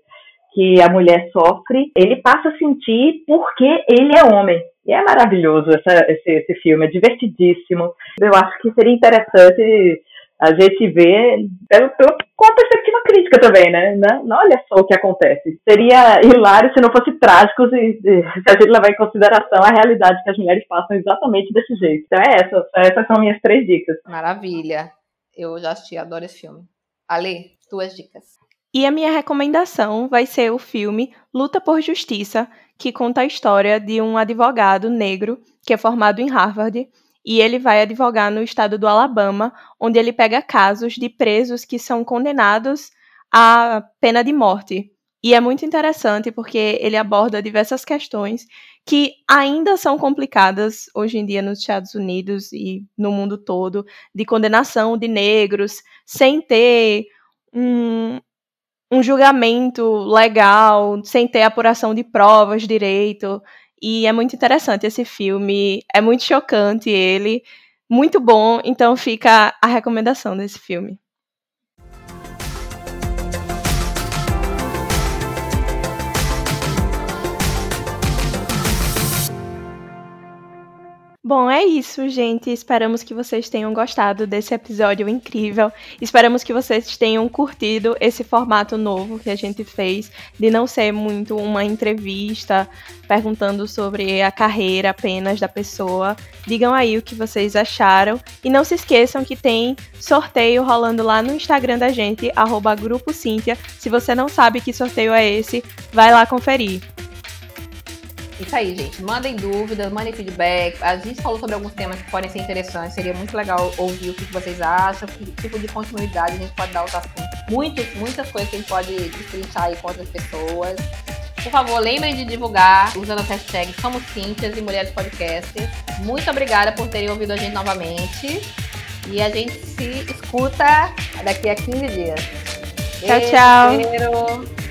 que a mulher sofre, ele passa a sentir porque ele é homem. E é maravilhoso essa, esse, esse filme, é divertidíssimo. Eu acho que seria interessante a gente vê pelo, pelo, com a perspectiva crítica também, né? Não, olha só o que acontece. Seria hilário se não fosse trágico se, se, a gente levar em consideração a realidade que as mulheres passam exatamente desse jeito. Então é essa, essas são minhas três dicas. Maravilha. Eu já assisti, adoro esse filme. Ale, tuas dicas. E a minha recomendação vai ser o filme Luta por Justiça, que conta a história de um advogado negro que é formado em Harvard e ele vai advogar no estado do Alabama, onde ele pega casos de presos que são condenados à pena de morte. E é muito interessante porque ele aborda diversas questões que ainda são complicadas hoje em dia nos Estados Unidos e no mundo todo, de condenação de negros, sem ter um, um julgamento legal, sem ter apuração de provas direito. E é muito interessante esse filme. É muito chocante ele. Muito bom. Então fica a recomendação desse filme. Bom, é isso, gente. Esperamos que vocês tenham gostado desse episódio incrível. Esperamos que vocês tenham curtido esse formato novo que a gente fez, de não ser muito uma entrevista perguntando sobre a carreira apenas da pessoa. Digam aí o que vocês acharam. E não se esqueçam que tem sorteio rolando lá no Instagram da gente, arroba Grupo Cíntia. Se você não sabe que sorteio é esse, vai lá conferir. Isso aí, gente. Mandem dúvidas, mandem feedback. A gente falou sobre alguns temas que podem ser interessantes. Seria muito legal ouvir o que vocês acham, que tipo de continuidade a gente pode dar aos assuntos. Muitas, muitas coisas que a gente pode destrinchar aí com outras pessoas. Por favor, lembrem de divulgar usando as hashtags Somos Cintias e Mulheres Podcasters. Muito obrigada por terem ouvido a gente novamente. E a gente se escuta daqui a 15 dias. Tchau, tchau.